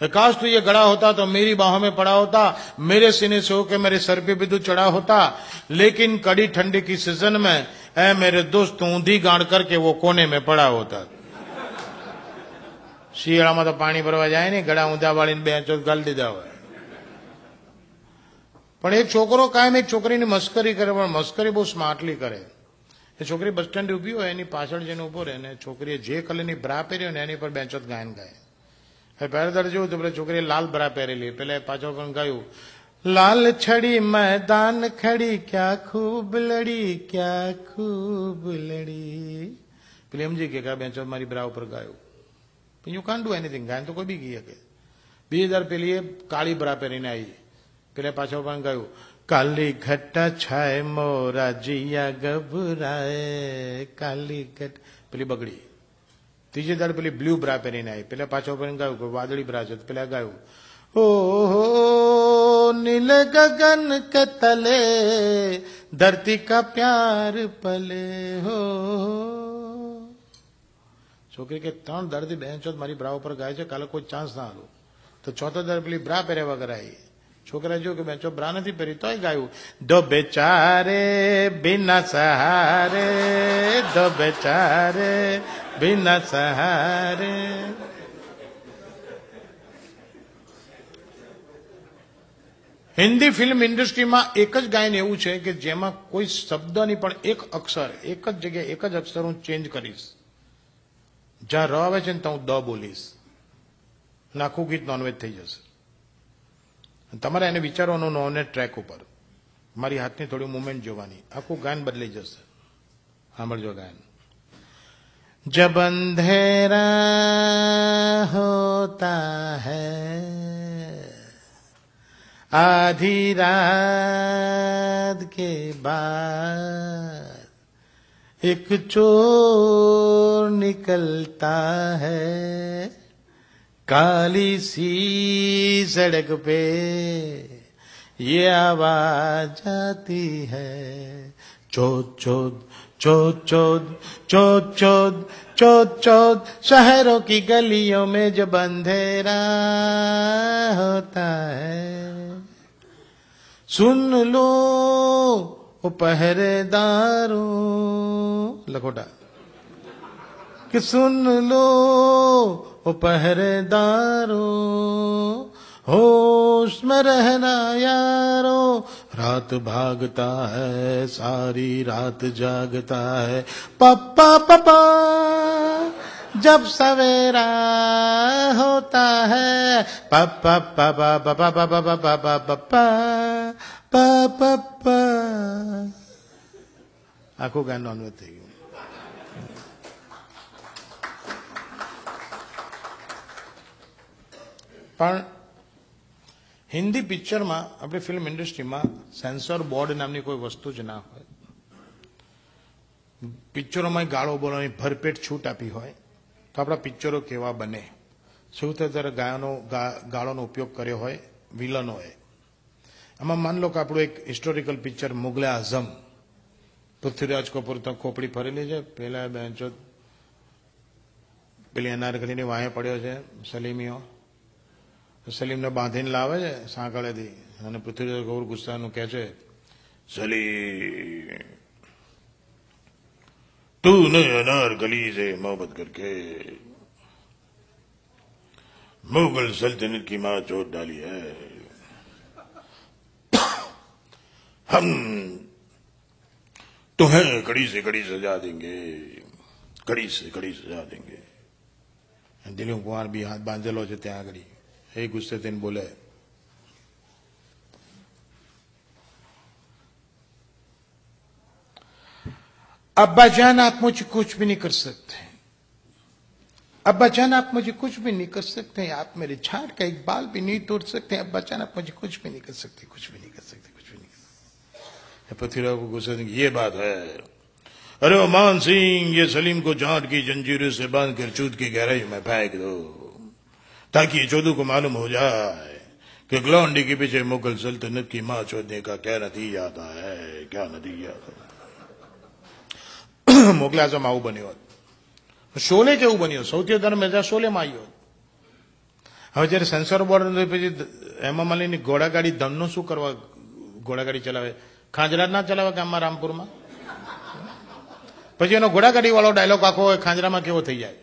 काश तू ये गड़ा होता तो मेरी बाहों में पड़ा होता मेरे सीने से होकर मेरे सर पे भी तू चढ़ा होता लेकिन कड़ी ठंडी की सीजन में ऐ मेरे दोस्त तू ऊंधी गाड़ करके वो कोने में पड़ा होता શિયાળામાં તો પાણી ભરવા જાય ને ગળા ઊંધા વાળીને બે ચોથ ગાલી દીધા હોય પણ એક છોકરો કાયમ એક છોકરીની મસ્કરી કરે પણ મસ્કરી બહુ સ્માર્ટલી કરે એ છોકરી બસ સ્ટેન્ડે ઉભી હોય એની પાછળ જઈને ઉભો રહે ને છોકરીએ જે કલરની બ્રા પહેરી હોય ને એની પર બેંચોત ગાયન ગાય પહેલા દાડે જોયું તો પેલા છોકરીએ લાલ બરા પહેરેલી. પેલે પાછળ પણ ગાયું લાલ છડી મેદાન ખડી, ક્યાં ખૂબ લડી, ક્યાં ખૂબ લડી. પેલી સમજી કે આ બેંચો મારી બ્રા ઉપર ગાયું. યુ કાન ડુ એનીથિંગ ગાયન તો કોઈ બી ગઈ શકે. બીજી દર પેલી કાળી બ્રા પહેરીને આવી પેલા પાછળ પણ ગાયું કાલી ઘટા છાય મોરા જીયા ગભરાય, કાલી ઘટ પેલી બગડી. ત્રીજી દાડ પેલી બ્લુ બ્રા પહેરીને આવી. પેલા પાછો પણ ગાયું કે વાદળી બ્રા છે તો પેલા ગાયું. ઓહો, નીલ ગગન કે તલે ધરતી કા પ્યાર પલે, હો. છોકરી કે ત્રણ દર્દી બેન ચોથ મારી બ્રા ઉપર ગાય છે, કાલે કોઈ ચાન્સ ના આલો. તો ચોથો દર પેલી બ્રા પહેર્યા વગર આવી. છોકરા જો કે બેચો બ્રા નથી પહેરી, તોય ગાયું. દો બેચારે, બિના સહારે, દો બેચારે બિના સહારે હિન્દી ફિલ્મ ઇન્ડસ્ટ્રીમાં એક જ ગાયન એવું છે કે જેમાં કોઈ શબ્દની પણ એક અક્ષર એક જ જગ્યાએ એક જ અક્ષર હું ચેન્જ કરીશ જ્યાં ર આવે છે ને ત્યાં હું દ બોલીશ અને આખું ગીત નોનવેજ થઈ જશે તમારે એને વિચારવાનું નોનવેજ ટ્રેક ઉપર. મારી હાથની થોડી મુવમેન્ટ જોવાની. આખું ગાયન બદલાઈ જશે. સાંભળજો ગાયન. जब अंधेरा होता है, आधी रात के बाद एक चोर निकलता है, काली सी सड़क पे। ये आवाज़ आती है चो चो चोद चोद चोद चोद चोद चोद, शहरों की गलियों में जब अंधेरा होता है। सुन लो ओ पहरेदारों लखोटा, कि सुन लो ओ पहरेदारों होश में रहना यारो रात भागता है, सारी रात जागता है। पप्पा पप्पा, जब सवेरा होता है, पप्पा पप्पा पप्पा पप्पा पप्पा पप्पा पप्पा आँखों का नॉन वेज ही પણ હિન્દી પિક્ચરમાં આપણી ફિલ્મ ઇન્ડસ્ટ્રીમાં સેન્સર બોર્ડ નામની કોઈ વસ્તુ જ ના હોય. પિક્ચરોમાં ગાળો બોલવાની ભરપેટ છૂટ આપી હોય, તો આપણા પિક્ચરો કેવા બને? સૌથી ત્યારે ગાયનો ગાળોનો ઉપયોગ કર્યો હોય? વિલનોએ આમાં માન લો કે આપણું એક હિસ્ટોરિકલ પિક્ચર મુગલે આઝમ. પૃથ્વીરાજ કપૂર તો ખોપડી ફરેલી છે પેલા બેન્ચો પેલી અનારકલીની વાહે પડ્યો છે, સલીમીઓ. સલીમને બાંધીને લાવે છે સાંકળેથી અને પૃથ્વીરાજ કપૂર ગુસ્સાનું કહે છે સલીમ तूने अनारकली से मोहब्बत करके मुगल सल्तनत की मां चोट डाली है हम तुम्हें कड़ी से कड़ी सजा देंगे कड़ी से कड़ी सजा देंगे દિલીપ કુમાર બી હાથ બાંધેલો છે ત્યાં આગળ एक गुस्से दिन बोले। अब्बा जान, आप मुझे कुछ भी नहीं कर सकते। अब्बा जान, आप मुझे कुछ भी नहीं कर सकते। आप मेरे झाड़ का एक बाल भी नहीं तोड़ सकते। अब्बा जान, आप मुझे कुछ भी नहीं कर सकते, कुछ भी नहीं कर सकते, कुछ भी नहीं कर सकते। पृथ्वीराज को गुस्सा ये बात है। अरे मान सिंह, ये सलीम को झाट की जंजीरों से बाँध कर चूत की गहराई में फेंक दो। ताकि चौधू को मालूम हो जाए कि ग्लौंडी के पीछे मुगल सल्तनत की मां चौधने का क्या नतीजा आता है क्या नतीजा आता है મોકલાસમાં આવું બન્યું હોત શોલે કેવું બન્યું સૌથી વધારે મજા શોલેમાં આવી હોત હવે જયારે સેન્સર બોર્ડ હતું પછી હેમા માલિની ઘોડાગાડી ધનનું શું કરવા ઘોડાગાડી ચલાવે ખાંજરા ના ચલાવે ગામમાં રામપુરમાં પછી એનો ઘોડાગાડી વાળો ડાયલોગ આખો હોય ખાંજરામાં કેવો થઈ જાય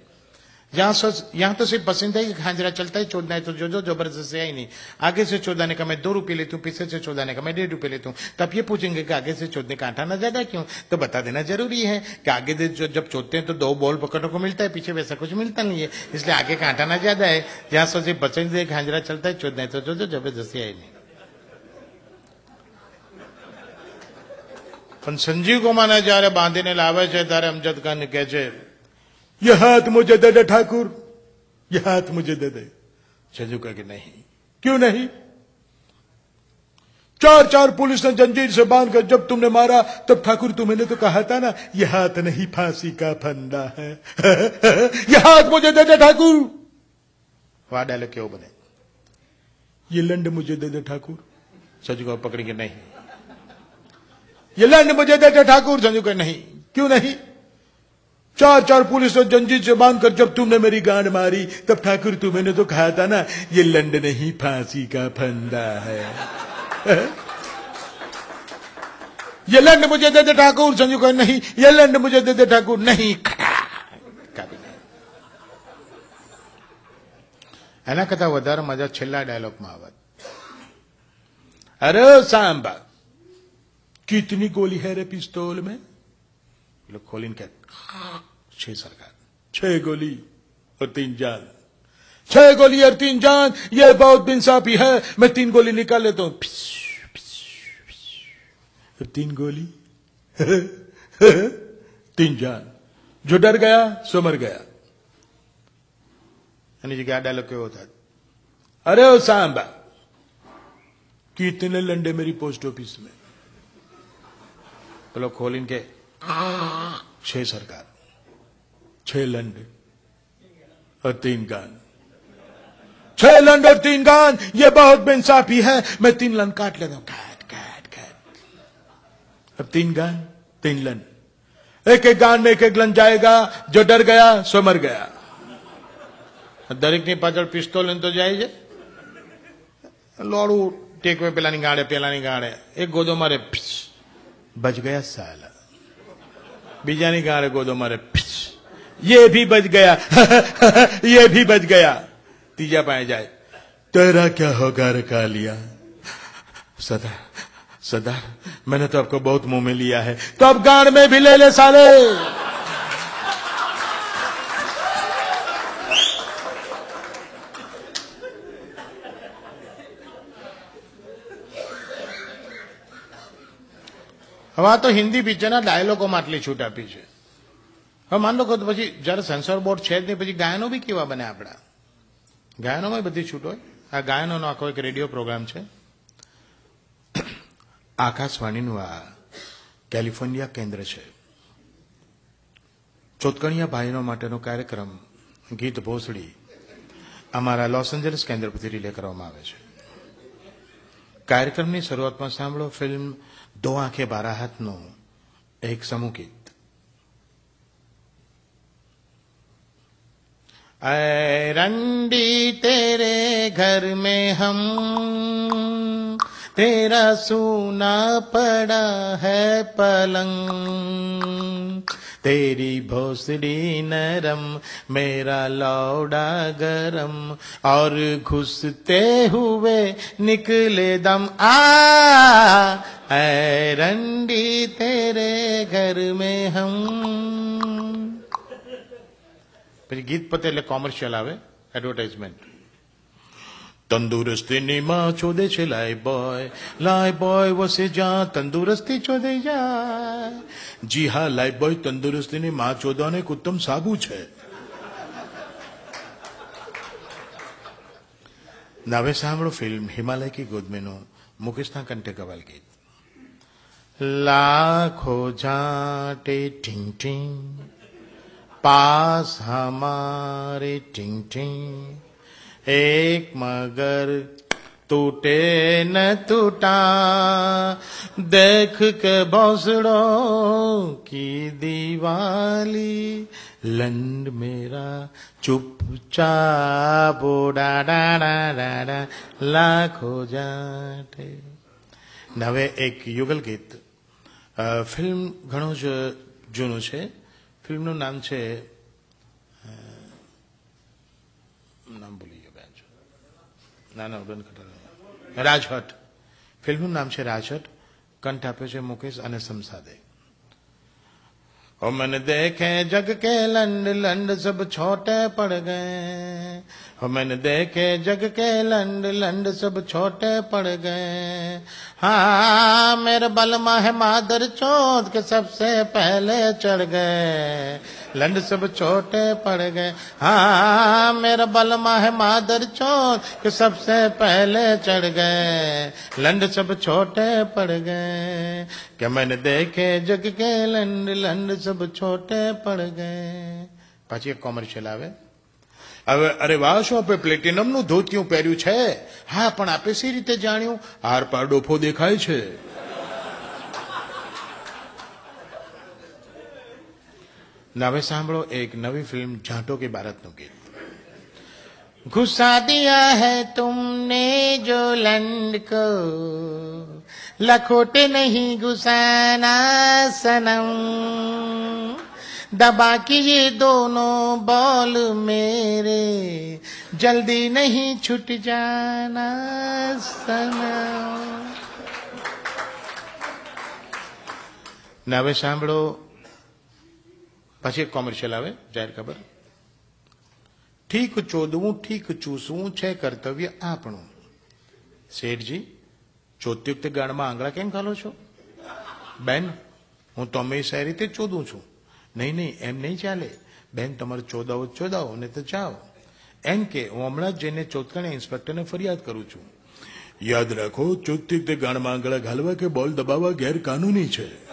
जहां सच यहां तो सिर्फ पसंद है कि खांजरा चलता है चोदना है तो जो जो जबरदस्ती है ही नहीं आगे से चोदाने का मैं दो रुपये लेता हूँ पीछे से चोदाने का मैं डेढ़ रुपये लेता हूँ तो आप ये पूछेंगे कि आगे से चोदने का आटा ना ज्यादा क्यों तो बता देना जरूरी है कि आगे से जो जब चोदते हैं तो दो बॉल पकड़ने को मिलता है पीछे वैसा कुछ मिलता नहीं है इसलिए आगे का आटा ना ज्यादा है जहां सच सिर्फ पसंद है खांजरा चलता है चोदना है तो जो जो जबरदस्ती है ही नहीं પણ સંજીવ કુમારને જયારે બાંધીને લાવે છે ત્યારે અમજદ ખાન કહે છે ये हाथ मुझे दे दे ठाकुर। ये हाथ मुझे दे दे। संजू कहा कि नहीं। क्यों नहीं? चार चार पुलिस ने जंजीर से बाँध कर जब तुमने मारा तब ठाकुर तुम्हें तो कहा था ना ये हाथ नहीं फांसी का फंदा है। ये हाथ मुझे दे दे ठाकुर। वहाँ डायलॉग क्यों बने? ये लंड मुझे दे दे ठाकुर। संजू को पकड़ेंगे नहीं। ये लंड मुझे दे दे ठाकुर। संजू का नहीं। क्यों नहीं? चार चार पुलिस ने जंजीर से बांधकर जब तुमने मेरी गांड मारी तब ठाकुर तुम्हें तो कहा था ना ये लंड नहीं फांसी का फंदा है ये लंड मुझे दे दे ठाकुर संजू का नहीं ये लंड मुझे दे दे ठाकुर नहीं कभी नहीं એના કરતા વધારે મજા છેલ્લા ડાયલોગમાં આવત અરે સાંબા कितनी गोली है रे पिस्तौल में लोग खोलिन के छह सरकार। छह गोली और तीन जान। छह गोली और तीन जान ये बहुत इंसाफी है मैं तीन गोली निकाल लेता हूँ। और तीन गोली तीन जान। जो डर गया सो मर गया। यानी क्या डायलॉग क्यों होता है? अरे ओ सांबा कितने लंडे मेरी पोस्ट ऑफ़िस में। तो लोग खोलिन के छह सरकार छह लंड और तीन गान छह लंड और तीन गान ये बहुत बेइंसाफी है मैं तीन लन काट लेता हूं काट काट काट अब तीन गान तीन लन एक एक गान में एक एक लन जाएगा जो डर गया सो मर गया દરેક ની પાછળ પિસ્તોલ તો જાય છે લોડું ટેકવે પેલાની ગાડે પેલાની ગાડે એક ગોદો મારે ફીસ, બચ ગયા સાલા बीजानी गा रहे गोदो मारे ये भी बच गया। ये भी बच गया। तीजा पाया जाए। तेरा क्या होगा रखा लिया सदा सदा, मैंने तो आपको बहुत मुँह में लिया है। तो अब गाड़ में भी ले ले साले। હવે આ તો હિન્દી પિક્ચરના ડાયલોગોમાં આટલી છૂટ આપી છે. હવે માન લો કે પછી જયારે સેન્સર બોર્ડ છે જ નહીં, પછી ગાયનો બી કેવા બને આપણા? ગાયનોમાં બધી છૂટ હોય? આ ગાયનોનો આખો એક રેડિયો પ્રોગ્રામ છે. આકાશવાણીનું આ કેલિફોર્નિયા કેન્દ્ર છે. ચોતકણિયા ભાઈનો માટેનો કાર્યક્રમ ગીત ભોસડી અમારા લોસ એન્જલસ કેન્દ્ર પરથી રિલે કરવામાં આવે છે. કાર્યક્રમની શરૂઆતમાં સાંભળો ફિલ્મ દો આંખે બારાહાતનું એક સમૂહ ગીત ऐ रंडी तेरे घर में हम तेरा सूना पड़ा है पलंग तेरी भोसड़ी नरम, मेरा लौड़ा गरम, और घुसते हुए निकले दम। आ रंडी तेरे घर में हम। फिर गीत पते ले कॉमर्शियल आवे एडवर्टाइजमेंट તંદુરસ્તીની માં છોદે છે, લાય બોય લાય બોય વસે જા તંદુરસ્તી છોદે જા જી હા, લાય બોય તંદુરસ્તીની માં ચોદવાનું એક ઉત્તમ સાબુ છે. નાવે સાંભળો ફિલ્મ હિમાલય કી ગોદમેનું મુકેશના કંઠે કવાલ ગીત. લાખો જાટે ઠીંગ ઠીંગ પાસ હમારે ઠીંગ ઠીંગ एक मगर टूटे न टूटा देख के भौसड़ों की दीवाली लंड मेरा चुपचाप ડા ડા ડા ડા ડા લાખો જાટે ને હવે એક યુગલ ગીત અ, ફિલ્મ ઘણું જ જૂનું છે ફિલ્મનું નામ છે ના ના ઉડન ખટારા રાજહટ ફિલ્મનું નામ છે રાજહટ કંઠ આપ્યો છે મુકેશ અને સમસાદે ओ मैंने देखे जग के लंड लंड सब छोटे पड़ गए ओ मैंने देखे जग के लंड लंड सब छोटे पड़ गए हाँ मेरे बलमा है मादर चौथ के सबसे पहले चढ़ गए लंड सब छोटे पड़ गए हाँ मेरा बलमा है मादर चौथ के सबसे पहले चढ़ गए लंड सब छोटे पड़ गए क्या मैंने देखे जग के लंड लंड सब छोटे पड़ गए પાછી એક કોમર્શિયલ આવે હવે અરે વાહ શું આપણે પ્લેટિનમનું ધોતિયું પહેર્યું છે હા પણ આપે સી રીતે જાણ્યું હાર પાર ડોફો દેખાય છે ને હવે સાંભળો એક નવી ફિલ્મ ઝાંટો કે ભારતનું ગીત घुसा दिया है तुमने जो लंड को लखोटे नहीं घुसाना सनम दबा के ये दोनों बॉल मेरे जल्दी नहीं छूट जाना सनम ને હવે સાંભળો પછી એક કોમર્શિયલ આવે, જાહેર ખબર. ઠીક ચોદવું, ઠીક ચૂસવું, છે કર્તવ્ય આપણું. શેઠજી ચોત્યુક્ત ગાળમાં આંગળા કેમ ખાલો છો? બેન, હું તમે સારી રીતે ચોદું છું. નહીં નહીં, એમ નહીં ચાલે. બેન, તમારે ચોદાવો ચોદાવો ને તો ચાવો. એમ કે, હું હમણાં જ જઈને ચોથકણે ઇન્સ્પેક્ટરને ફરિયાદ કરું છું. યાદ રાખો ચોત્યુક્ત ગાળમાં આંગળા ઘાલવા કે બોલ દબાવવા ગેરકાનૂની છે.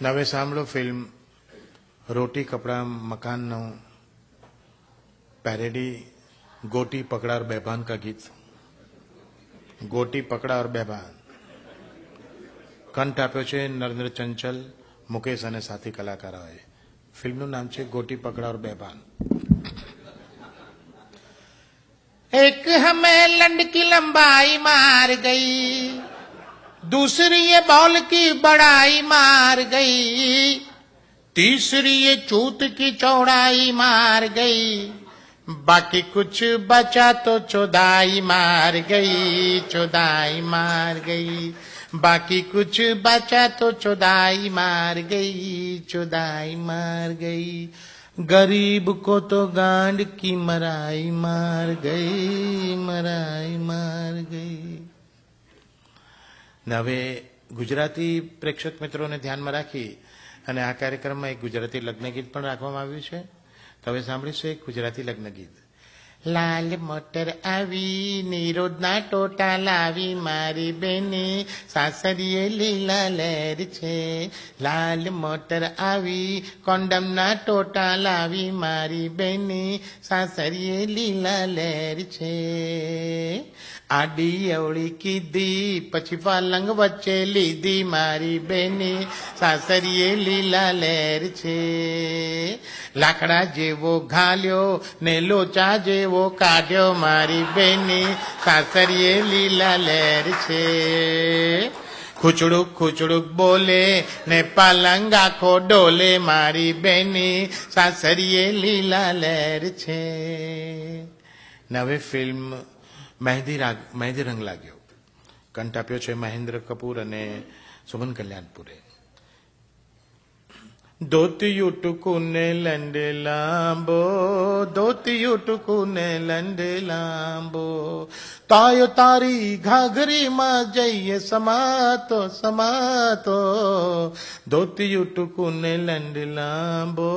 હવે સાંભળો ફિલ્મ રોટી કપડા મકાનનો પેરેડી गोटी पकड़ा और बेभान का गीत ગોટી પકડા और બેભાન કંઠ આપ્યો છે નરેન્દ્ર ચંચલ મુકેશ અને સાથી કલાકારોએ ફિલ્મનું નામ છે ગોટી પકડા और બેભાન एक हमें लंड की लंबाई मार गई दूसरी ये बॉल की बड़ाई मार गई। तीसरी ये चूत की चौड़ाई मार गई। बाकी कुछ बचा तो चौदाई मार गई, चौदाई मार गई। बाकी कुछ बचा तो चौदाई मार गई, चौदाई मार गई। गरीब को तो गांड की मराई मार गई, मराई मार गई। ને હવે ગુજરાતી પ્રેક્ષક મિત્રોને ધ્યાનમાં રાખી અને આ કાર્યક્રમમાં એક ગુજરાતી લગ્ન ગીત પણ રાખવામાં આવ્યું છે. તો હવે સાંભળીશું એક ગુજરાતી લગ્ન ગીત લાલ મટર આવી નિરોધના ટોટા લાવી મારી બેને, સાસરીએ લીલા લહેર છે. લાલ મટર આવી કોન્ડમના ટોટા લાવી મારી બેને, સાસરીએ લીલા લહેર છે. આડી અવળી કીધી, પછી પાલંગ વચ્ચે લીધી મારી બેની. સાસરીએ લીલા લહેર છે. લાકડા જેવો ઘાલ્યો ને લોચા જેવો કાઢ્યો મારી બેની. સાસરીએ લીલા લહેર છે. ખૂચડુક ખૂચડુક બોલે ને પાલંગ આખો ડોલે મારી બેની. સાસરીએ લીલા લહેર છે. નવી ફિલ્મ મહેંદી રાગ મહેંદી રંગ લાગ્યો કંઠ આપ્યો છે મહેન્દ્ર કપૂર અને સુમન કલ્યાણપુરે ધોતિયું ટૂંકુને લંડે લાંબો ધોતિયું ટૂંકુને લંડે લાંબો તાયો તારી ઘાઘરીમાં જઈએ સમાતો સમાતો ધોતિયું ટૂંકુને લંડ લાંબો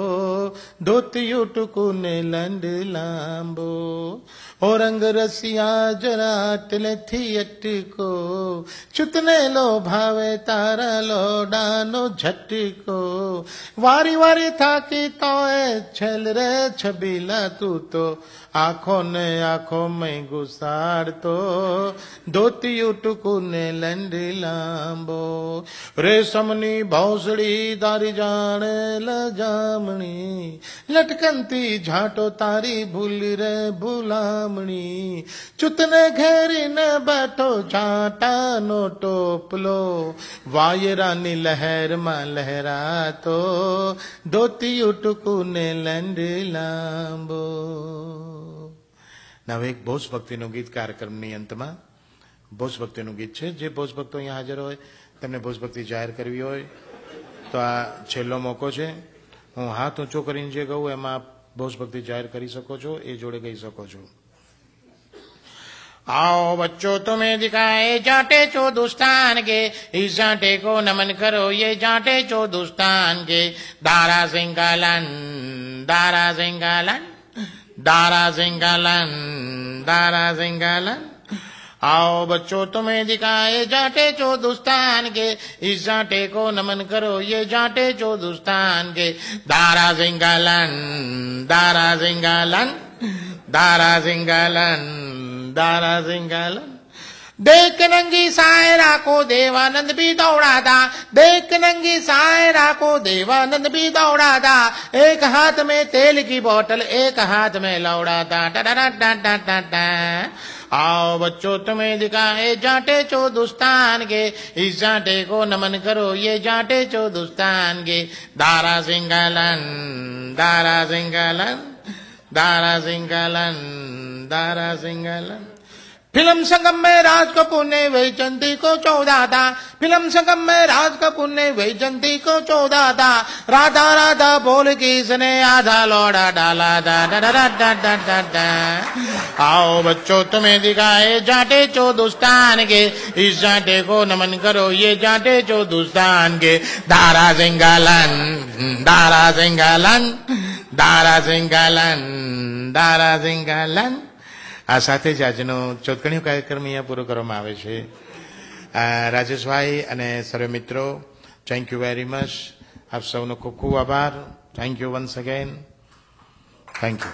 ધોતિયું ટૂંકુને લંડ લાંબો ઓ રંગ રસિયા જરા અટલેથી અટકો ચૂતને લો ભાવે તારા લોડાનો ઝટકો વારી વારી થાકી તોય છેલ રે છબીલા તું તો આંખો ને આંખો મેં ગુસાડતો ધોતી ટૂંકું ને લંડી લાંબો. રેશમની ભોસડી તારી જાણે લજામણી લટકનતી ઝાટો તારી ભૂલી રે ભૂલામણી. ચૂતને ઘેરીને બેઠો ઝાંટાનો ટોપલો, વાયરાની લહેરમાં લહેરાતો, ધોતી ટૂંકું ને લંડી લાંબો. હવે એક ભોજ ભક્તિનું ગીત કાર્યક્રમની અંતમાં ભોજ ભક્તિનું ગીત છે જે ભોજ ભક્તો અહીંયા હાજર હોય તેમને ભોજ ભક્તિ જાહેર કરવી હોય તો આ છેલ્લો મોકો છે હું હાથ ઊંચો કરીને જે કહું એમાં આપ ભોજ ભક્તિ જાહેર કરી શકો છો એ જોડે ગઈ શકો છો आओ बच्चों तुम्हें दिखाए जाटे चौदुस्तान के इस जाटे को नमन करो ये जाटे चौदुस्तान के दारा सिंगालन दारा सिंगालन दारा सिंगलन दारा सिंगलन आओ बच्चों, तुम्हें दिखाए जाटे चौदुस्तान के। इस जाटे को नमन करो, ये जाटे चौदुस्तान के। दारा सिंगलन दारा सिंगलन दारा सिंगलन दारा सिंगालन देख नंगी सायरा को देवानंद भी दौड़ा था देख नंगी सायरा को देवानंद भी दौड़ा था एक हाथ में तेल की बोतल, एक हाथ में लौड़ा था आओ बच्चों तुम्हें दिखाए जाटे चो दुस्तान के इस जाटे को नमन करो ये जाटे चो दुस्तान के दारा सिंगालन दारा सिंगालन दारा सिंगालन दारा सिंगालन फ़िल्म संगम में राज कपूर ने वैजंती को चौदह था फ़िल्म संगम में राज कपूर ने वैजंती को चौदह था राधा राधा बोल के इसने आधा लौड़ा डाला था आओ बच्चों, तुम्हें दिखाए जाटे चो दुस्तान के। इस जाटे को नमन करो, ये जाटे चो दुस्तान के। दारा सिंगालन दारा सिंगालन दारा सिंगालन दारा सिंगालन। આ સાથે જ આજનો ચોથકણીયો કાર્યક્રમ અહીંયા પૂરો કરવામાં આવે છે. રાજેશભાઈ અને સર્વે મિત્રો થેન્ક યુ વેરી મચ આપ સૌનો ખૂબ ખૂબ આભાર. Thank you once again thank you